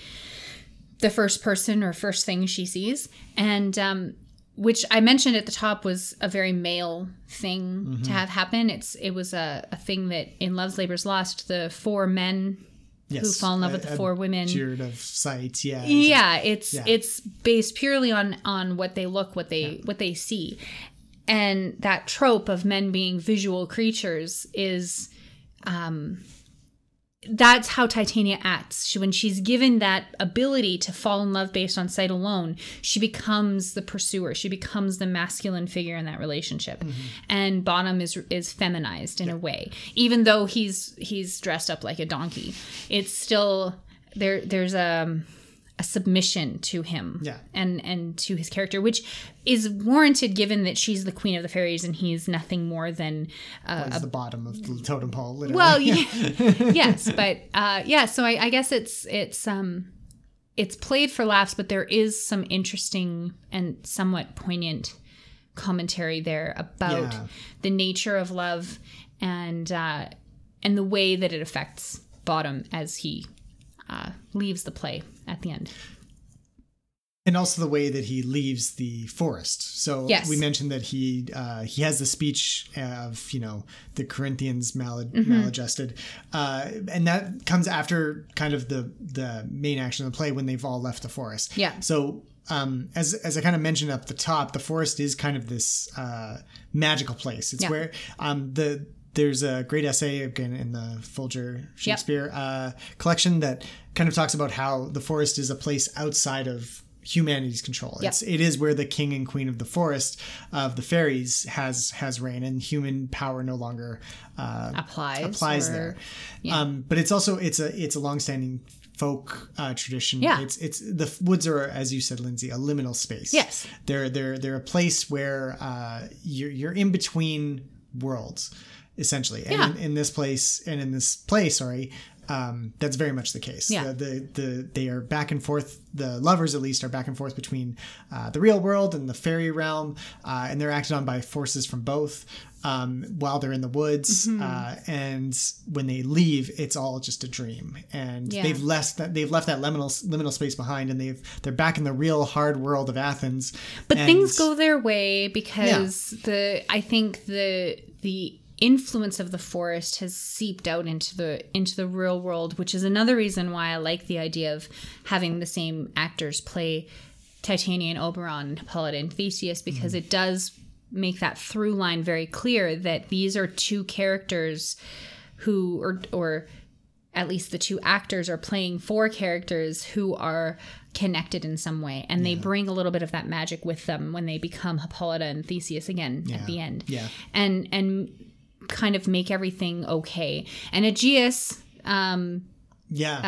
the first person or first thing she sees, and um, which I mentioned at the top was a very male thing to have happen. It's it was a, a thing that in Love's Labor's Lost, the four men who fall in love with the four women Jeered of sight. Yeah. yeah it's Yeah. it's based purely on on what they look what they what they see and that trope of men being visual creatures is um that's how Titania acts. She, when she's given that ability to fall in love based on sight alone, she becomes the pursuer. She becomes the masculine figure in that relationship. And Bottom is is feminized in a way, even though he's he's dressed up like a donkey. It's still there. There's a a submission to him Yeah. and and to his character which is warranted given that she's the queen of the fairies and he's nothing more than uh, It's the bottom of the totem pole. Literally. well, yeah, yes, but uh, yeah. So I, I guess it's it's um it's played for laughs, but there is some interesting and somewhat poignant commentary there about Yeah. the nature of love and uh, and the way that it affects Bottom as he uh, leaves the play at the end. and also the way that he leaves the forest. So Yes. we mentioned that he uh, he has the speech of you know the Corinthians mal- Mm-hmm. maladjusted, uh, and that comes after kind of the the main action of the play when they've all left the forest. Yeah. So um, as as I kind of mentioned up the top, the forest is kind of this uh, magical place. It's Yeah. where um, the there's a great essay again in the Folger Shakespeare uh, collection that kind of talks about how the forest is a place outside of humanity's control. Yep. It's it is where the king and queen of the forest of the fairies has has reign and human power no longer uh, Applies applies or- there. yeah. Um, but it's also it's a it's a longstanding folk uh, tradition. Yeah. It's it's the woods are as you said, Lindsay, a liminal space. Yes. They're they're they're a place where uh, you're you're in between worlds, essentially. And Yeah. in, in this place and in this play, sorry. Um, that's very much the case. Yeah. The, the the they are back and forth. The lovers, at least, are back and forth between uh, the real world and the fairy realm, uh, and they're acted on by forces from both. Um, while they're in the woods, Mm-hmm. uh, and when they leave, it's all just a dream, and Yeah. they've left that they've left that liminal liminal space behind, and they've they're back in the real hard world of Athens. But and- things go their way because the I think the the influence of the forest has seeped out into the into the real world, which is another reason why I like the idea of having the same actors play Titania and Oberon, Hippolyta and Theseus, because Mm-hmm. it does make that through line very clear that these are two characters who or or at least the two actors are playing four characters who are connected in some way and they bring a little bit of that magic with them when they become Hippolyta and Theseus again Yeah. at the end Yeah. and and kind of make everything okay and Aegeus um Yeah.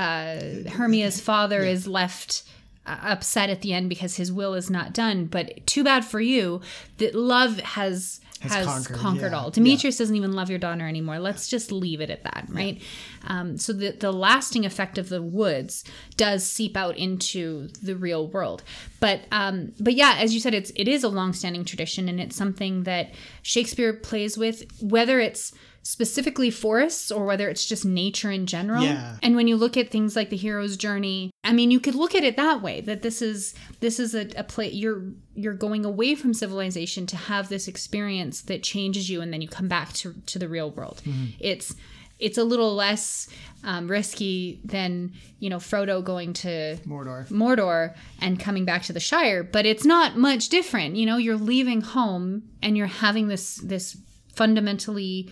uh, Hermia's father is left uh, upset at the end because his will is not done. But too bad for you that love has Has has, conquered, conquered, yeah, all. Demetrius doesn't even love your daughter anymore. Let's just leave it at that, right? Um, so the the lasting effect of the woods does seep out into the real world. But um, but yeah, as you said, it's it is a longstanding tradition, and it's something that Shakespeare plays with, whether it's specifically forests or whether it's just nature in general. Yeah. And when you look at things like the hero's journey, I mean, you could look at it that way that this is this is a, a play you're you're going away from civilization to have this experience that changes you, and then you come back to to the real world. It's it's a little less um, risky than you know Frodo going to Mordor. Mordor and coming back to the Shire, but it's not much different. You know, you're leaving home and you're having this this fundamentally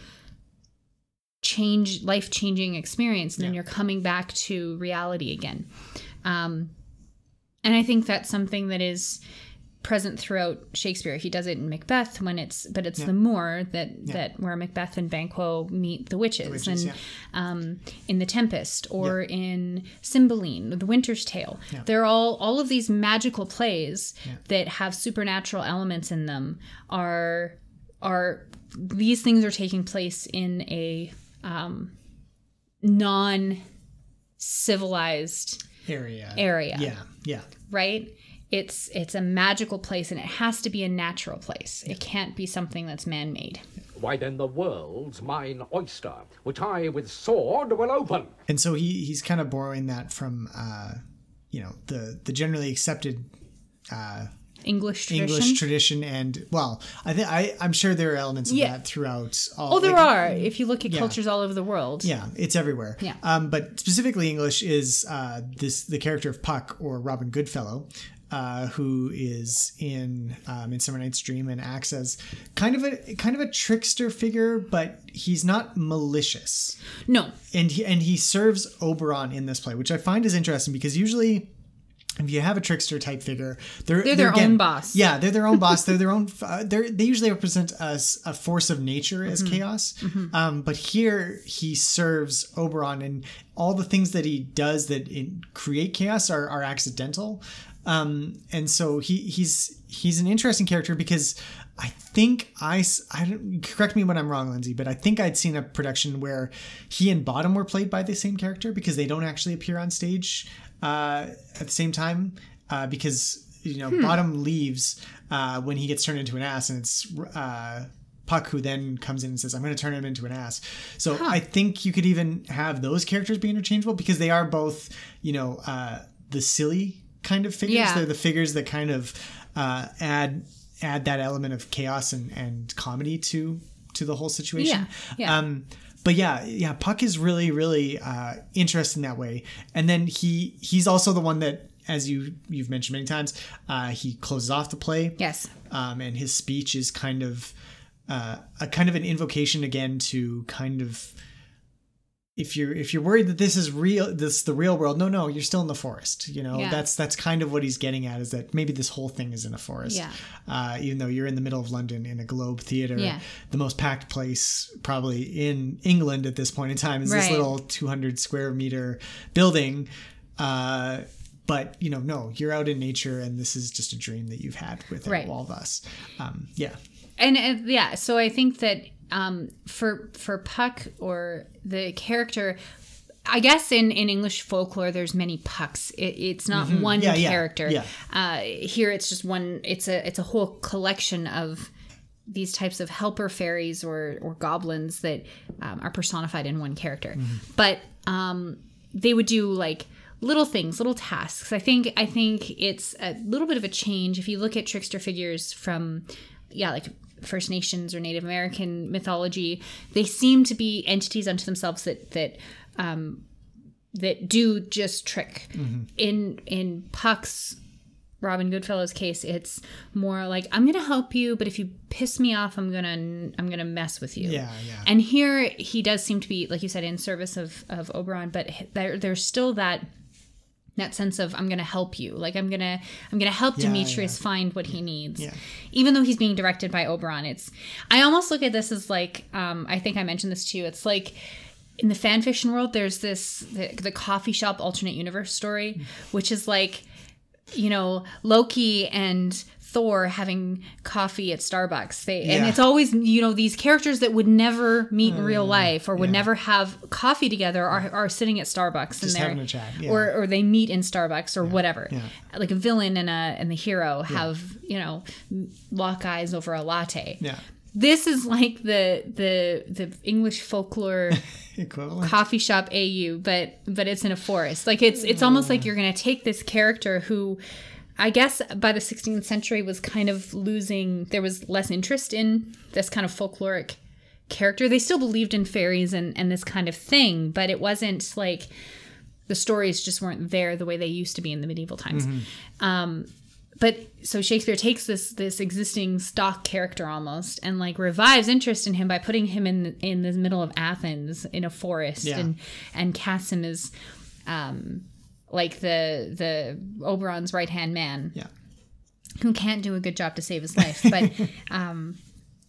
change life changing experience and then you're coming back to reality again um, and i think that's something that is present throughout shakespeare. He does it in macbeth when it's but it's the moor that that where macbeth and banquo meet the witches, witches, and um, in the tempest or in cymbeline the winter's tale. They're all all of these magical plays that have supernatural elements in them are are these things are taking place in a um, non civilized Area. area Yeah. Yeah. right it's it's a magical place and it has to be a natural place it can't be something that's man-made Why then the world's mine oyster, which I with sword will open. and so he he's kind of borrowing that from uh you know the the generally accepted uh english tradition english tradition and well i think i i'm sure there are elements of Yeah. that throughout all the oh there like, are if you look at yeah. cultures all over the world yeah it's everywhere Yeah. um but specifically english is uh this the character of puck or robin goodfellow uh, who is in um, Midsummer Night's Dream and acts as kind of a kind of a trickster figure, but he's not malicious. no and he and he serves Oberon in this play, which I find is interesting because usually. If you have a trickster type figure, they're They're their own boss. Yeah, they're their own boss. They're their own. Uh, they're they usually represent us a force of nature as Mm-hmm. chaos. Um, but here he serves Oberon, and all the things that he does that in, create chaos are, are accidental. Um, and so he he's he's an interesting character because I think I, don't correct me when I'm wrong, Lindsay, but I think I'd seen a production where he and Bottom were played by the same character because they don't actually appear on stage uh, at the same time uh, because you know Bottom leaves uh, when he gets turned into an ass, and it's uh, Puck who then comes in and says, "I'm going to turn him into an ass." So I think you could even have those characters be interchangeable because they are both you know uh, the silly kind of figures. Yeah. They're the figures that kind of uh, add add that element of chaos and, and comedy to to the whole situation. Yeah, yeah. Um, but yeah, yeah, Puck is really, really uh, interesting that way. And then he he's also the one that, as you you've mentioned many times, uh, he closes off the play. yes Um, and his speech is kind of uh, a kind of an invocation again to kind of if you're if you're worried that this is real this the real world no no you're still in the forest you know Yeah. that's that's kind of what he's getting at is that maybe this whole thing is in a forest Yeah. uh, even though you're in the middle of london in a globe theater Yeah. the most packed place probably in england at this point in time is this little 200 square meter building uh, but you know no you're out in nature and this is just a dream that you've had with Right. all of us um, yeah and uh, yeah so i think that um for for puck or the character I guess in, in English folklore, there's many pucks. It, it's not one Mm-hmm. Yeah, yeah, character. yeah. Uh, here, it's just one. It's a it's a whole collection of these types of helper fairies or or goblins that um, are personified in one character. Mm-hmm. But um, they would do like little things, little tasks. I think I think it's a little bit of a change if you look at trickster figures from yeah like First Nations or Native American mythology. They seem to be entities unto themselves that that um, that do just trick. In in Puck's Robin Goodfellow's case, it's more like I'm gonna help you, but if you piss me off, I'm gonna I'm gonna mess with you. Yeah, yeah. And here he does seem to be, like you said, in service of of Oberon, but there there's still that that sense of I'm gonna help you, like I'm gonna I'm gonna help Yeah, Demetrius find what he needs. Yeah. Even though he's being directed by Oberon, it's I almost look at this as like um, I think I mentioned this to you. It's like in the fan fiction world, there's this the, the coffee shop alternate universe story, which is like you know Loki and Thor having coffee at Starbucks. They and it's always you know these characters that would never meet in real mm, life or would never have coffee together are, are sitting at Starbucks Just and they're having a chat, yeah. or or they meet in Starbucks or whatever. yeah. Like a villain and a and the hero have you know lock eyes over a latte. Yeah. This is like the the the English folklore Equivalent. coffee shop AU, but but it's in a forest. Like it's it's almost like you're gonna take this character who I guess by the 16th century was kind of losing there was less interest in this kind of folkloric character. They still believed in fairies and, and this kind of thing, but it wasn't like the stories just weren't there the way they used to be in the medieval times. Um, but so Shakespeare takes this this existing stock character almost and like revives interest in him by putting him in in the middle of Athens in a forest Yeah. and and casts him as um like the the Oberon's right hand man Yeah. who can't do a good job to save his life but um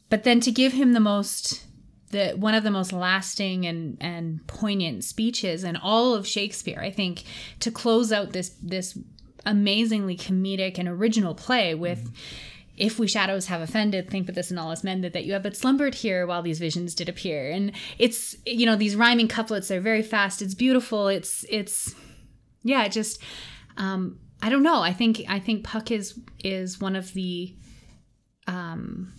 but then to give him the most the one of the most lasting and and poignant speeches in all of Shakespeare I think to close out this this amazingly comedic and original play with if we shadows have offended, think but this and all is mended, that you have but slumbered here while these visions did appear. And it's you know, these rhyming couplets are very fast, it's beautiful, it's it's yeah, just um I don't know. I think I think Puck is is one of the um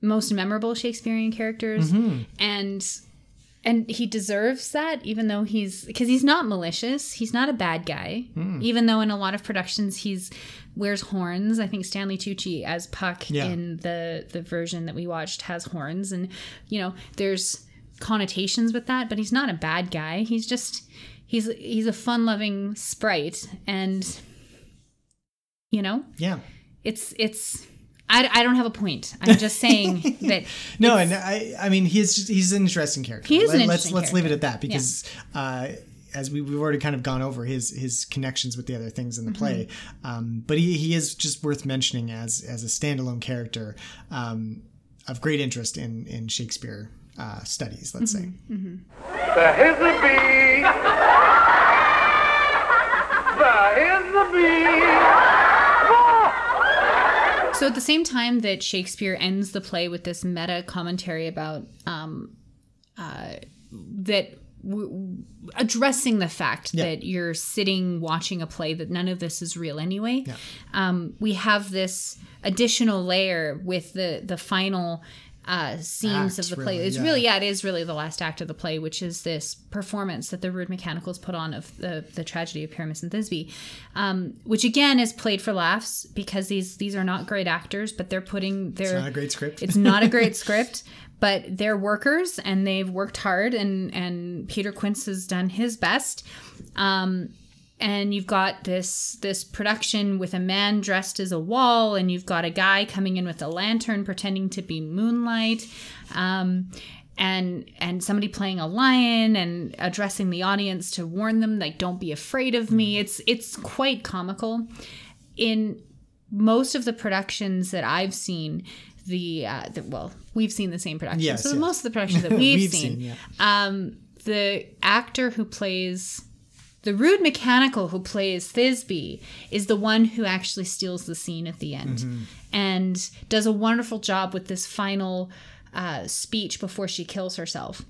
most memorable Shakespearean characters. And and he deserves that even though he's because he's not malicious. He's not a bad guy. Even though in a lot of productions he's wears horns. I think stanley tucci as puck Yeah. in the the version that we watched has horns. And you know there's connotations with that but he's not a bad guy. He's just he's he's a fun loving sprite and you know Yeah. it's it's I, I don't have a point i'm just saying that No, and I I mean he's he's an interesting character. He is an Let- interesting let's let's leave it at that because uh, as we, we've already kind of gone over his his connections with the other things in the play, Mm-hmm. um, but he, he is just worth mentioning as as a standalone character um, of great interest in in Shakespeare uh, studies. Let's say. Mm-hmm. There is the bee. There is the bee. So at the same time that Shakespeare ends the play with this meta commentary about um, uh, that w- addressing the fact Yeah. that you're sitting watching a play that none of this is real anyway, um, we have this additional layer with the the final. Uh, scenes Act, of the play. really, it's yeah. really, yeah, it is really the last act of the play, which is this performance that the Rude Mechanicals put on of the the tragedy of Pyramus and Thisbe, um, which again is played for laughs because these these are not great actors, but they're putting their It's not a great script. it's not a great script, but they're workers and they've worked hard and and Peter Quince has done his best. Um and you've got this this production with a man dressed as a wall and you've got a guy coming in with a lantern pretending to be moonlight. Um and and somebody playing a lion and addressing the audience to warn them like don't be afraid of me. It's it's quite comical. In most of the productions that I've seen, the, uh, the well, we've seen the same production. Yes, so yes. most of the productions that we've, We've seen, seen, yeah. um, the actor who plays the rude mechanical who plays Thisbe is the one who actually steals the scene at the end Mm-hmm. and does a wonderful job with this final uh, speech before she kills herself.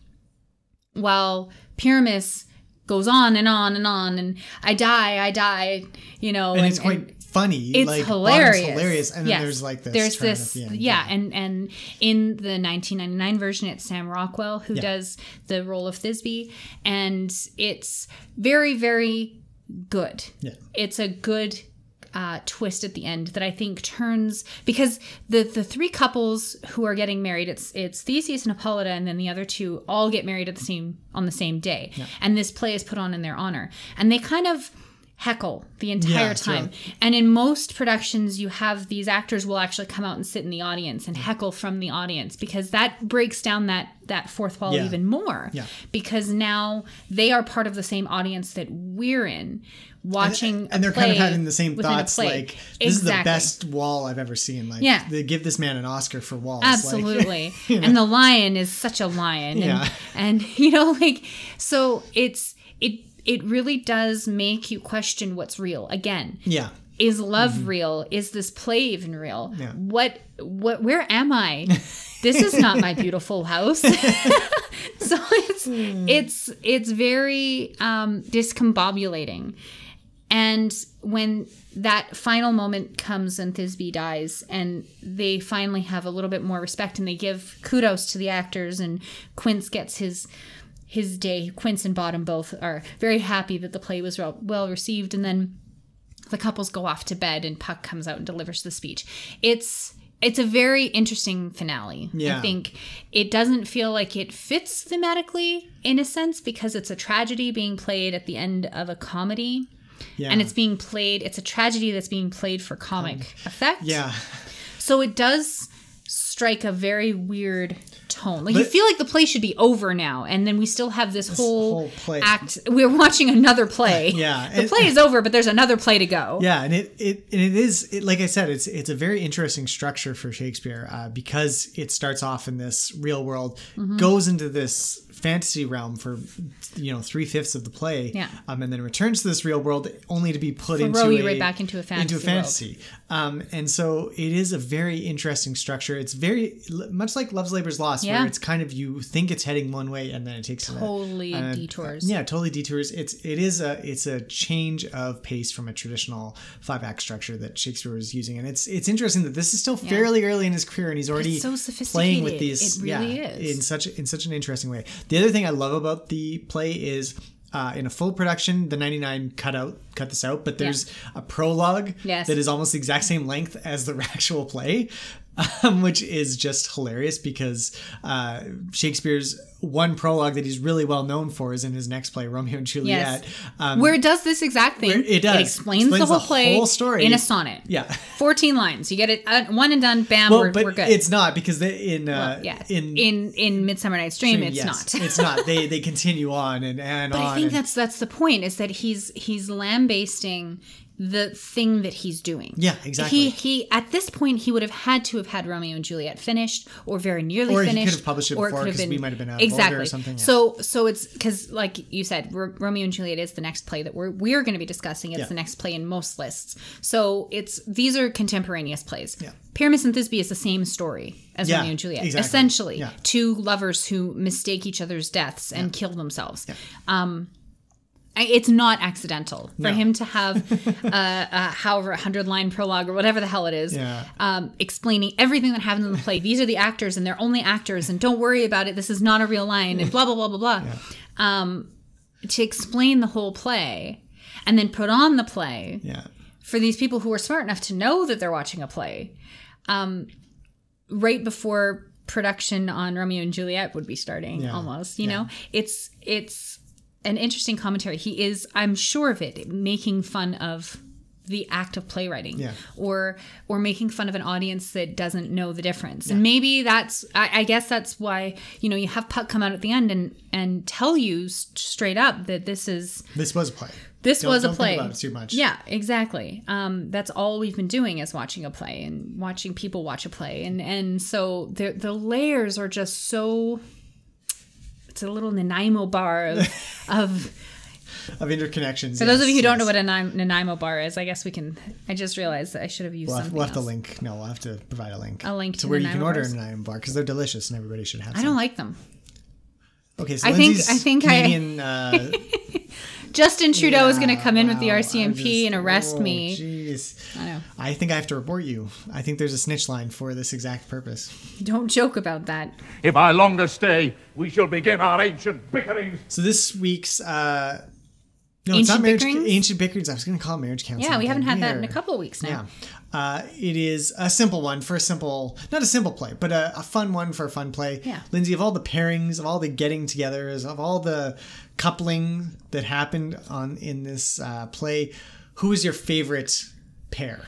While Pyramus goes on and on and on, and I die, I die, you know, and, it's quite funny. it's like, hilarious. Hilarious, and then Yes. there's like this. There's this, at the end. yeah, and and in the 1999 version, it's Sam Rockwell who Yeah. does the role of Thisbe, and it's very, very good. Yeah. It's a good uh, twist at the end that I think turns because the the three couples who are getting married, it's it's Theseus and Hippolyta, and then the other two all get married at the same on the same day, and this play is put on in their honor, and they kind of heckle the entire Yeah, time. And in most productions, you have these actors will actually come out and sit in the audience and heckle from the audience because that breaks down that that fourth wall Yeah. even more. Yeah. Because now they are part of the same audience that we're in, watching, and they're kind of having the same thoughts like this is the best wall i've ever seen like Yeah. they give this man an oscar for walls like- Absolutely. you know? And the lion is such a lion. Yeah. And, and you know, like so it's it it really does make you question what's real. Again. yeah Is love real? Is this play even real? Yeah. What what where am I? this is not my beautiful house. so it's it's it's very um discombobulating. And when that final moment comes and Thisbe dies, and they finally have a little bit more respect, and they give kudos to the actors, and Quince gets his his day. Quince and Bottom both are very happy that the play was well- received, and then the couples go off to bed, and Puck comes out and delivers the speech. It's it's a very interesting finale. Yeah. I think it doesn't feel like it fits thematically in a sense because it's a tragedy being played at the end of a comedy yeah and it's being played it's a tragedy that's being played for comic effect yeah so it does strike a very weird tone like you feel like the play should be over now and then we still have this, whole, whole play. act we're watching another play Yeah, the and- play is over but there's another play to go Yeah, and it it and it is it, like I said, it's it's a very interesting structure for Shakespeare uh, because it starts off in this real world, Mm-hmm. goes into this fantasy realm for you know three fifths of the play, Yeah. um, and then returns to this real world only to be put Throw into you a, right back into a into fantasy a world. fantasy. Um, and so it is a very interesting structure. It's very much like Love's Labor's Lost, Yeah. where it's kind of you think it's heading one way and then it takes a- Totally a- detours. Yeah, totally detours. It's it is a it's a change of pace from a traditional five act structure that Shakespeare was using, and it's it's interesting that this is still fairly early in his career, and he's already so playing with these. It really yeah, is. in such in such an interesting way. The other thing I love about the play is. Uh, in a full production, the 99 cut out, cut this out, but there's a prologue Yes. that is almost the exact same length as the actual play, um, which is just hilarious because uh, Shakespeare's one prologue that he's really well known for is in his next play, Romeo and Juliet. Um, where it does this exact thing it does. explains, Explains the whole the play whole story. in a sonnet yeah. 14 lines you get it uh, one and done bam Well, we're, but we're good it's not because they, in uh, Well, yeah in in in midsummer night's dream it's yes, not it's not. They they continue on and and But on. I think and- that's that's the point is that he's he's lambasting the thing that he's doing. Yeah, exactly. He he at this point he would have had to have had Romeo and Juliet finished or very nearly finished. Or he could have published it or before, could have 'cause we might have been out of order or exactly. something, yeah. So so it's because like you said, Ro- Romeo and Juliet is the next play that we're we're going to be discussing. It's Yeah. the next play in most lists. So it's these are contemporaneous plays. Yeah. Pyramus and Thisbe is the same story as Yeah, Romeo and Juliet. exactly. Essentially, Yeah. two lovers who mistake each other's deaths and kill themselves. Um, it's not accidental for No. him to have uh, uh, however a hundred line prologue or whatever the hell it is, Yeah. um, explaining everything that happens in the play. These are the actors, and they're only actors, and don't worry about it. This is not a real line, and blah blah blah blah blah. Um, to explain the whole play, and then put on the play yeah. for these people who are smart enough to know that they're watching a play, um, right before production on Romeo and Juliet would be starting. Yeah. Almost, you know, it's it's an interesting commentary. He is, I'm sure of it, making fun of the act of playwriting Yeah. or or making fun of an audience that doesn't know the difference and maybe that's I, I guess that's why you know you have puck come out at the end and and tell you straight up that this is This was a play. this Don't- was a don't play. Think about it too much. Yeah, exactly. Um, that's all we've been doing is watching a play and watching people watch a play, and and so the the layers are just so. It's a little Nanaimo bar of, of Of interconnections. for those of you who yes, don't know what a Nanaimo bar is, I guess we can. I just realized that I should have used We'll have, we'll have to link. No, we'll have to provide a link. A link to, to where you can order bars? a Nanaimo bar because they're delicious and everybody should have. I some. don't like them. Okay, so I think- I think I- uh, Justin Trudeau is going to come in with the RCMP just- and arrest oh, me. Jeez. I know. I think I have to report you. I think there's a snitch line for this exact purpose. Don't joke about that. If I longer stay, we shall begin our ancient bickerings. So this week's uh No, it's not Ancient marriage. Bickerings? Ancient bickerings. I was going to call it marriage counseling. Yeah, we haven't had that in a couple of weeks now. Yeah. Uh, it is a simple one for a simple, not a simple play, but a, a fun one for a fun play. Yeah. Lindsay, of all the pairings, of all the getting togethers, of all the coupling that happened on in this uh, play, who is your favorite pair?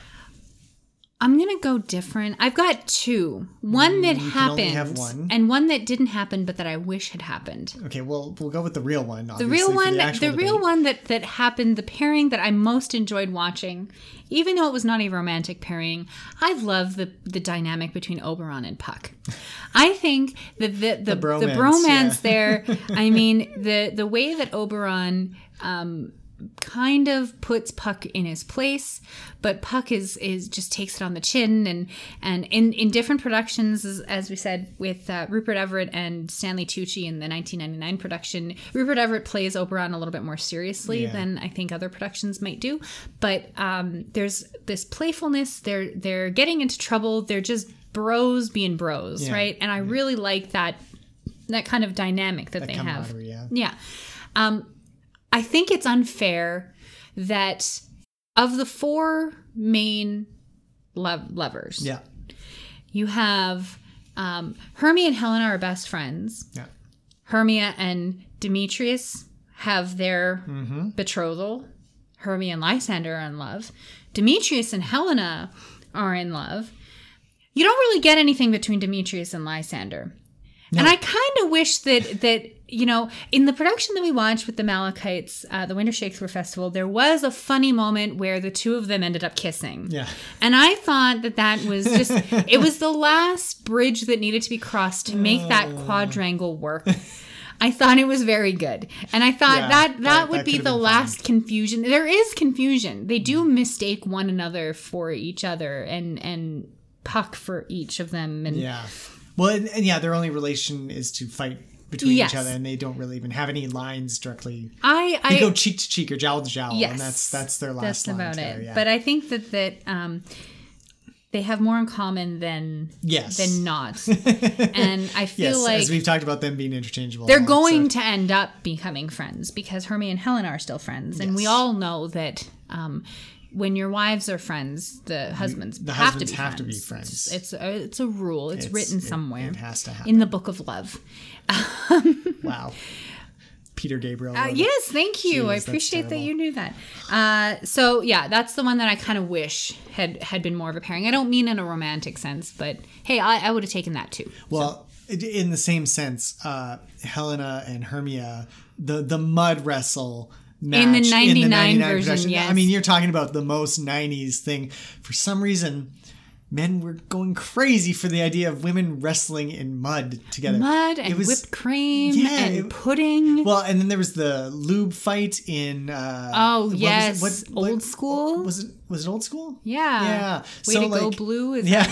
I'm gonna go different. I've got two. One that happened, one. and one that didn't happen, but that I wish had happened. Okay, well, we'll go with the real one. The real one, the, actual real one that that happened, the pairing that I most enjoyed watching, even though it was not a romantic pairing. I love the the dynamic between Oberon and Puck. I think that the the, the bromance, bromance, yeah. there. I mean the the way that Oberon. Um, kind of puts Puck in his place, but Puck is is just takes it on the chin and and in in different productions as, as we said with uh, Rupert Everett and Stanley Tucci in the 1999 production, Rupert Everett plays Oberon a little bit more seriously Yeah. than I think other productions might do, but um, there's this playfulness. They're they're getting into trouble. They're just bros being bros, Yeah. right? And I really like that that kind of dynamic that, That they have. yeah. Yeah. Um, I think it's unfair that of the four main love lovers, Yeah. you have um, Hermia and Helena are best friends. Yeah. Hermia and Demetrius have their Mm-hmm. betrothal. Hermia and Lysander are in love. Demetrius and Helena are in love. You don't really get anything between Demetrius and Lysander. And I kind of wish that that you know in the production that we watched with the Malachites, uh, the Winter Shakespeare Festival, there was a funny moment where the two of them ended up kissing. Yeah. And I thought that that was just it was the last bridge that needed to be crossed to make that Oh. quadrangle work. I thought it was very good. And I thought Yeah, that that, that- would that be the last confusion. There is confusion. They do mistake one another for each other and and puck for each of them and Yeah. Well, and, and yeah, their only relation is to fight between Yes. each other, and they don't really even have any lines directly. I they I go cheek to cheek or jowl to jowl, yes, and that's that's their last That's line about together, it. Yeah. But I think that that um, they have more in common than Yes. than not, and I feel yes, like as we've talked about them being interchangeable, they're so- going to end up becoming friends because Hermie and Helen are still friends, and we all know that um, when your wives are friends, the husbands the have husbands to be have to friends. be friends. It's it's a, it's a rule. It's, It's- written it- somewhere. it has to in the book of love. Wow. Peter Gabriel. Uh, yes, thank you. Jeez, I appreciate that you knew that. Uh, so yeah, that's the one that I kind of wish had had been more of a pairing. I don't mean in a romantic sense, but hey, I, I would have taken that too. Well, it- in the same sense, uh, Helena and Hermia, the the mud wrestle. Match In the 99 version, production. yes. I mean, you're talking about the most 90s thing. For some reason, men were going crazy for the idea of women wrestling in mud together. Mud and It was- whipped cream Yeah, and it- pudding. Well, and then there was the lube fight in. Uh, Oh, what was it? yes. What- Old school? Was it was it old school? yeah, Yeah. Way So, to go, blue. Is Yeah.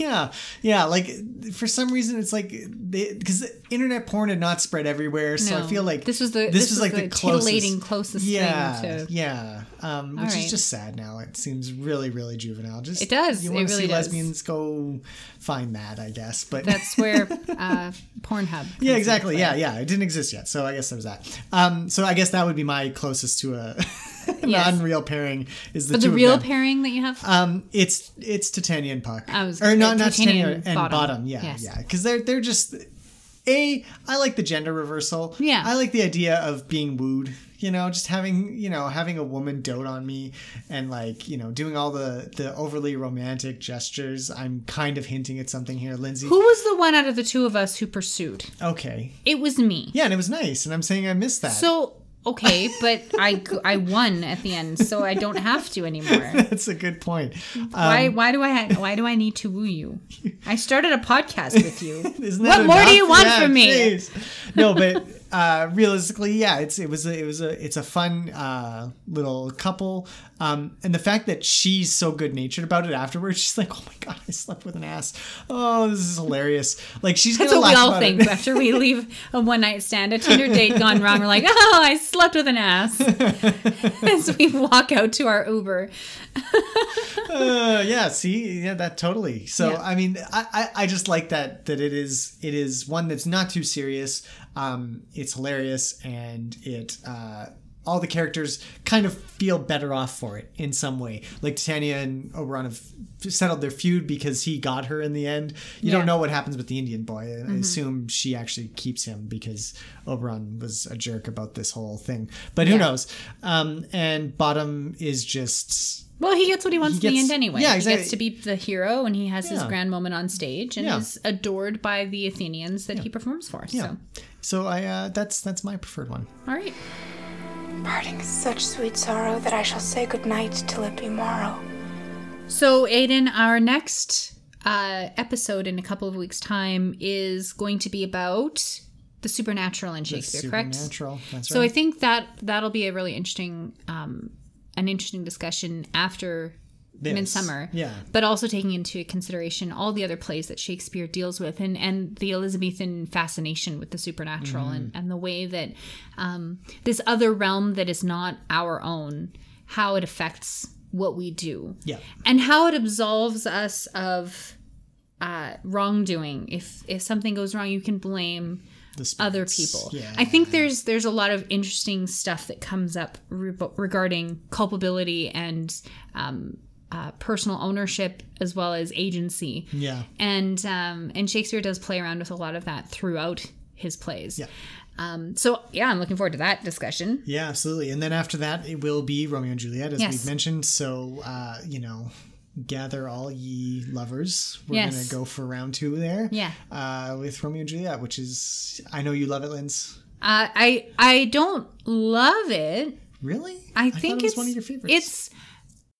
Yeah, yeah. Like for some reason, it's like because internet porn had not spread everywhere, so I feel like This was the- this, this was like the the, closest, closest thing yeah, to- yeah. Um, which right. is just sad now. It seems really, really juvenile. Just It does. You want to really see does. lesbians go find that, I guess. But That's where uh, Pornhub. yeah, exactly. Yeah, yeah. It didn't exist yet, so I guess there was that. Um, so I guess that would be my closest to a Yes. non-real pairing. Is the But the real pairing that you have. Um, it's it's Titania and Puck. I was or not not Titania Titania and and Bottom. Bottom. Yeah, Yes. yeah, because they're they're just a. I like the gender reversal. Yeah. I like the idea of being wooed. You know, just having you know having a woman dote on me and like you know doing all the the overly romantic gestures. I'm kind of hinting at something here, Lindsay. Who was the one out of the two of us who pursued? Okay. It was me. Yeah, and it was nice, and I'm saying I missed that. So okay, but I I won at the end, so I don't have to anymore. That's a good point. why Um, why do I why do I need to woo you? I started a podcast with you. Isn't what more do you want Yeah, from me? jeez. No, but uh, realistically, yeah, it's it was a, it was a it's a fun uh, little couple, um, and the fact that she's so good natured about it afterwards, she's like, oh my god, I slept with an ass. Oh, this is hilarious. Like she's That's gonna what we all think it. after we leave a one night stand, a Tinder date gone wrong. We're like, oh, I slept with an ass as we walk out to our Uber. uh, yeah, see, yeah, that totally. So Yeah. I mean, I, I I just like that that it is it is one that's not too serious. Um, it's hilarious and it uh all the characters kind of feel better off for it in some way. Like Titania and Oberon have settled their feud because he got her in the end. You Yeah. don't know what happens with the Indian boy. I Mhm. assume she actually keeps him because Oberon was a jerk about this whole thing. But who Yeah. knows? Um, and Bottom is just Well, he gets what he wants He in the end anyway. yeah, He exactly. gets to be the hero and he has his grand moment on stage and Yeah. is adored by the Athenians that he performs for. yeah. So, So I uh, that's that's my preferred one. all right. Parting is such sweet sorrow that I shall say goodnight till it be morrow. So, Aiden, our next uh, episode in a couple of weeks' time is going to be about the supernatural in The Shakespeare, correct? Supernatural. That's So. I think that that'll be a really interesting, um, an interesting discussion after This. Midsummer. Yeah. But also taking into consideration all the other plays that Shakespeare deals with and, and the Elizabethan fascination with the supernatural Mm-hmm. and, and the way that um, this other realm that is not our own, how it affects what we do Yeah. and how it absolves us of uh, wrongdoing. If if something goes wrong, you can blame The other people. Yeah. I think there's there's a lot of interesting stuff that comes up re- regarding culpability and um, uh, personal ownership as well as agency. Yeah. and um, and Shakespeare does play around with a lot of that throughout his plays. Yeah. Um, so yeah, I'm looking forward to that discussion. Yeah, absolutely. And then after that, it will be Romeo and Juliet, as Yes. we've mentioned. So, uh, you know, gather all ye lovers. We're Yes. going to go for round two there. Yeah. Uh, with Romeo and Juliet, which is, I know you love it, Linz. Uh, I I don't love it. Really? I thought think it it's one of your favorites. It's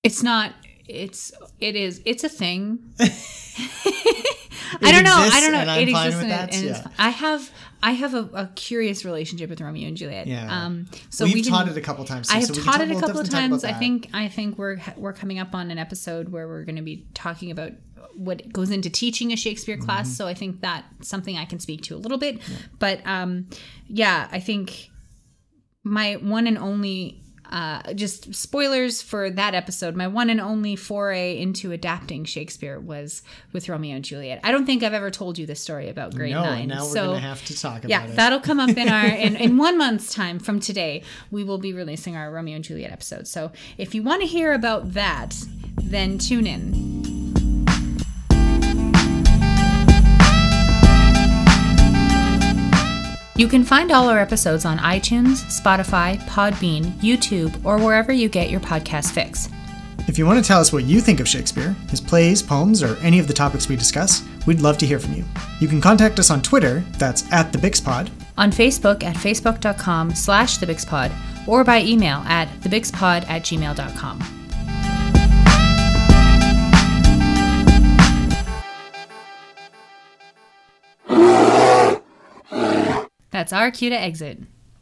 it's not. It's it is. It's a thing. I don't know. I don't know. it fine exists with and, that, and yeah. I have I have a, a curious relationship with Romeo and Juliet. Yeah. Um. So We've we taught it a couple times, too, I have so taught it a couple of times. I think I think we're we're coming up on an episode where we're going to be talking about what goes into teaching a Shakespeare class. Mm-hmm. So I think that's something I can speak to a little bit. But um, yeah, I think my one and only uh, just spoilers for that episode. My one and only foray into adapting shakespeare was with romeo and juliet. I don't think i've ever told you this story about grade no, nine now we're so to have to talk about yeah it. Yeah, that'll come up in our in, in one month's time from today we will be releasing our romeo and juliet episode. So if you want to hear about that then tune in You can find all our episodes on iTunes, Spotify, Podbean, YouTube, or wherever you get your podcast fix. If you want to tell us what you think of Shakespeare, his plays, poems, or any of the topics we discuss, we'd love to hear from you. You can contact us on Twitter, that's at the BixPod, On Facebook at facebook.com slash thebixpod, or by email at thebixpod at gmail.com. That's our cue to exit.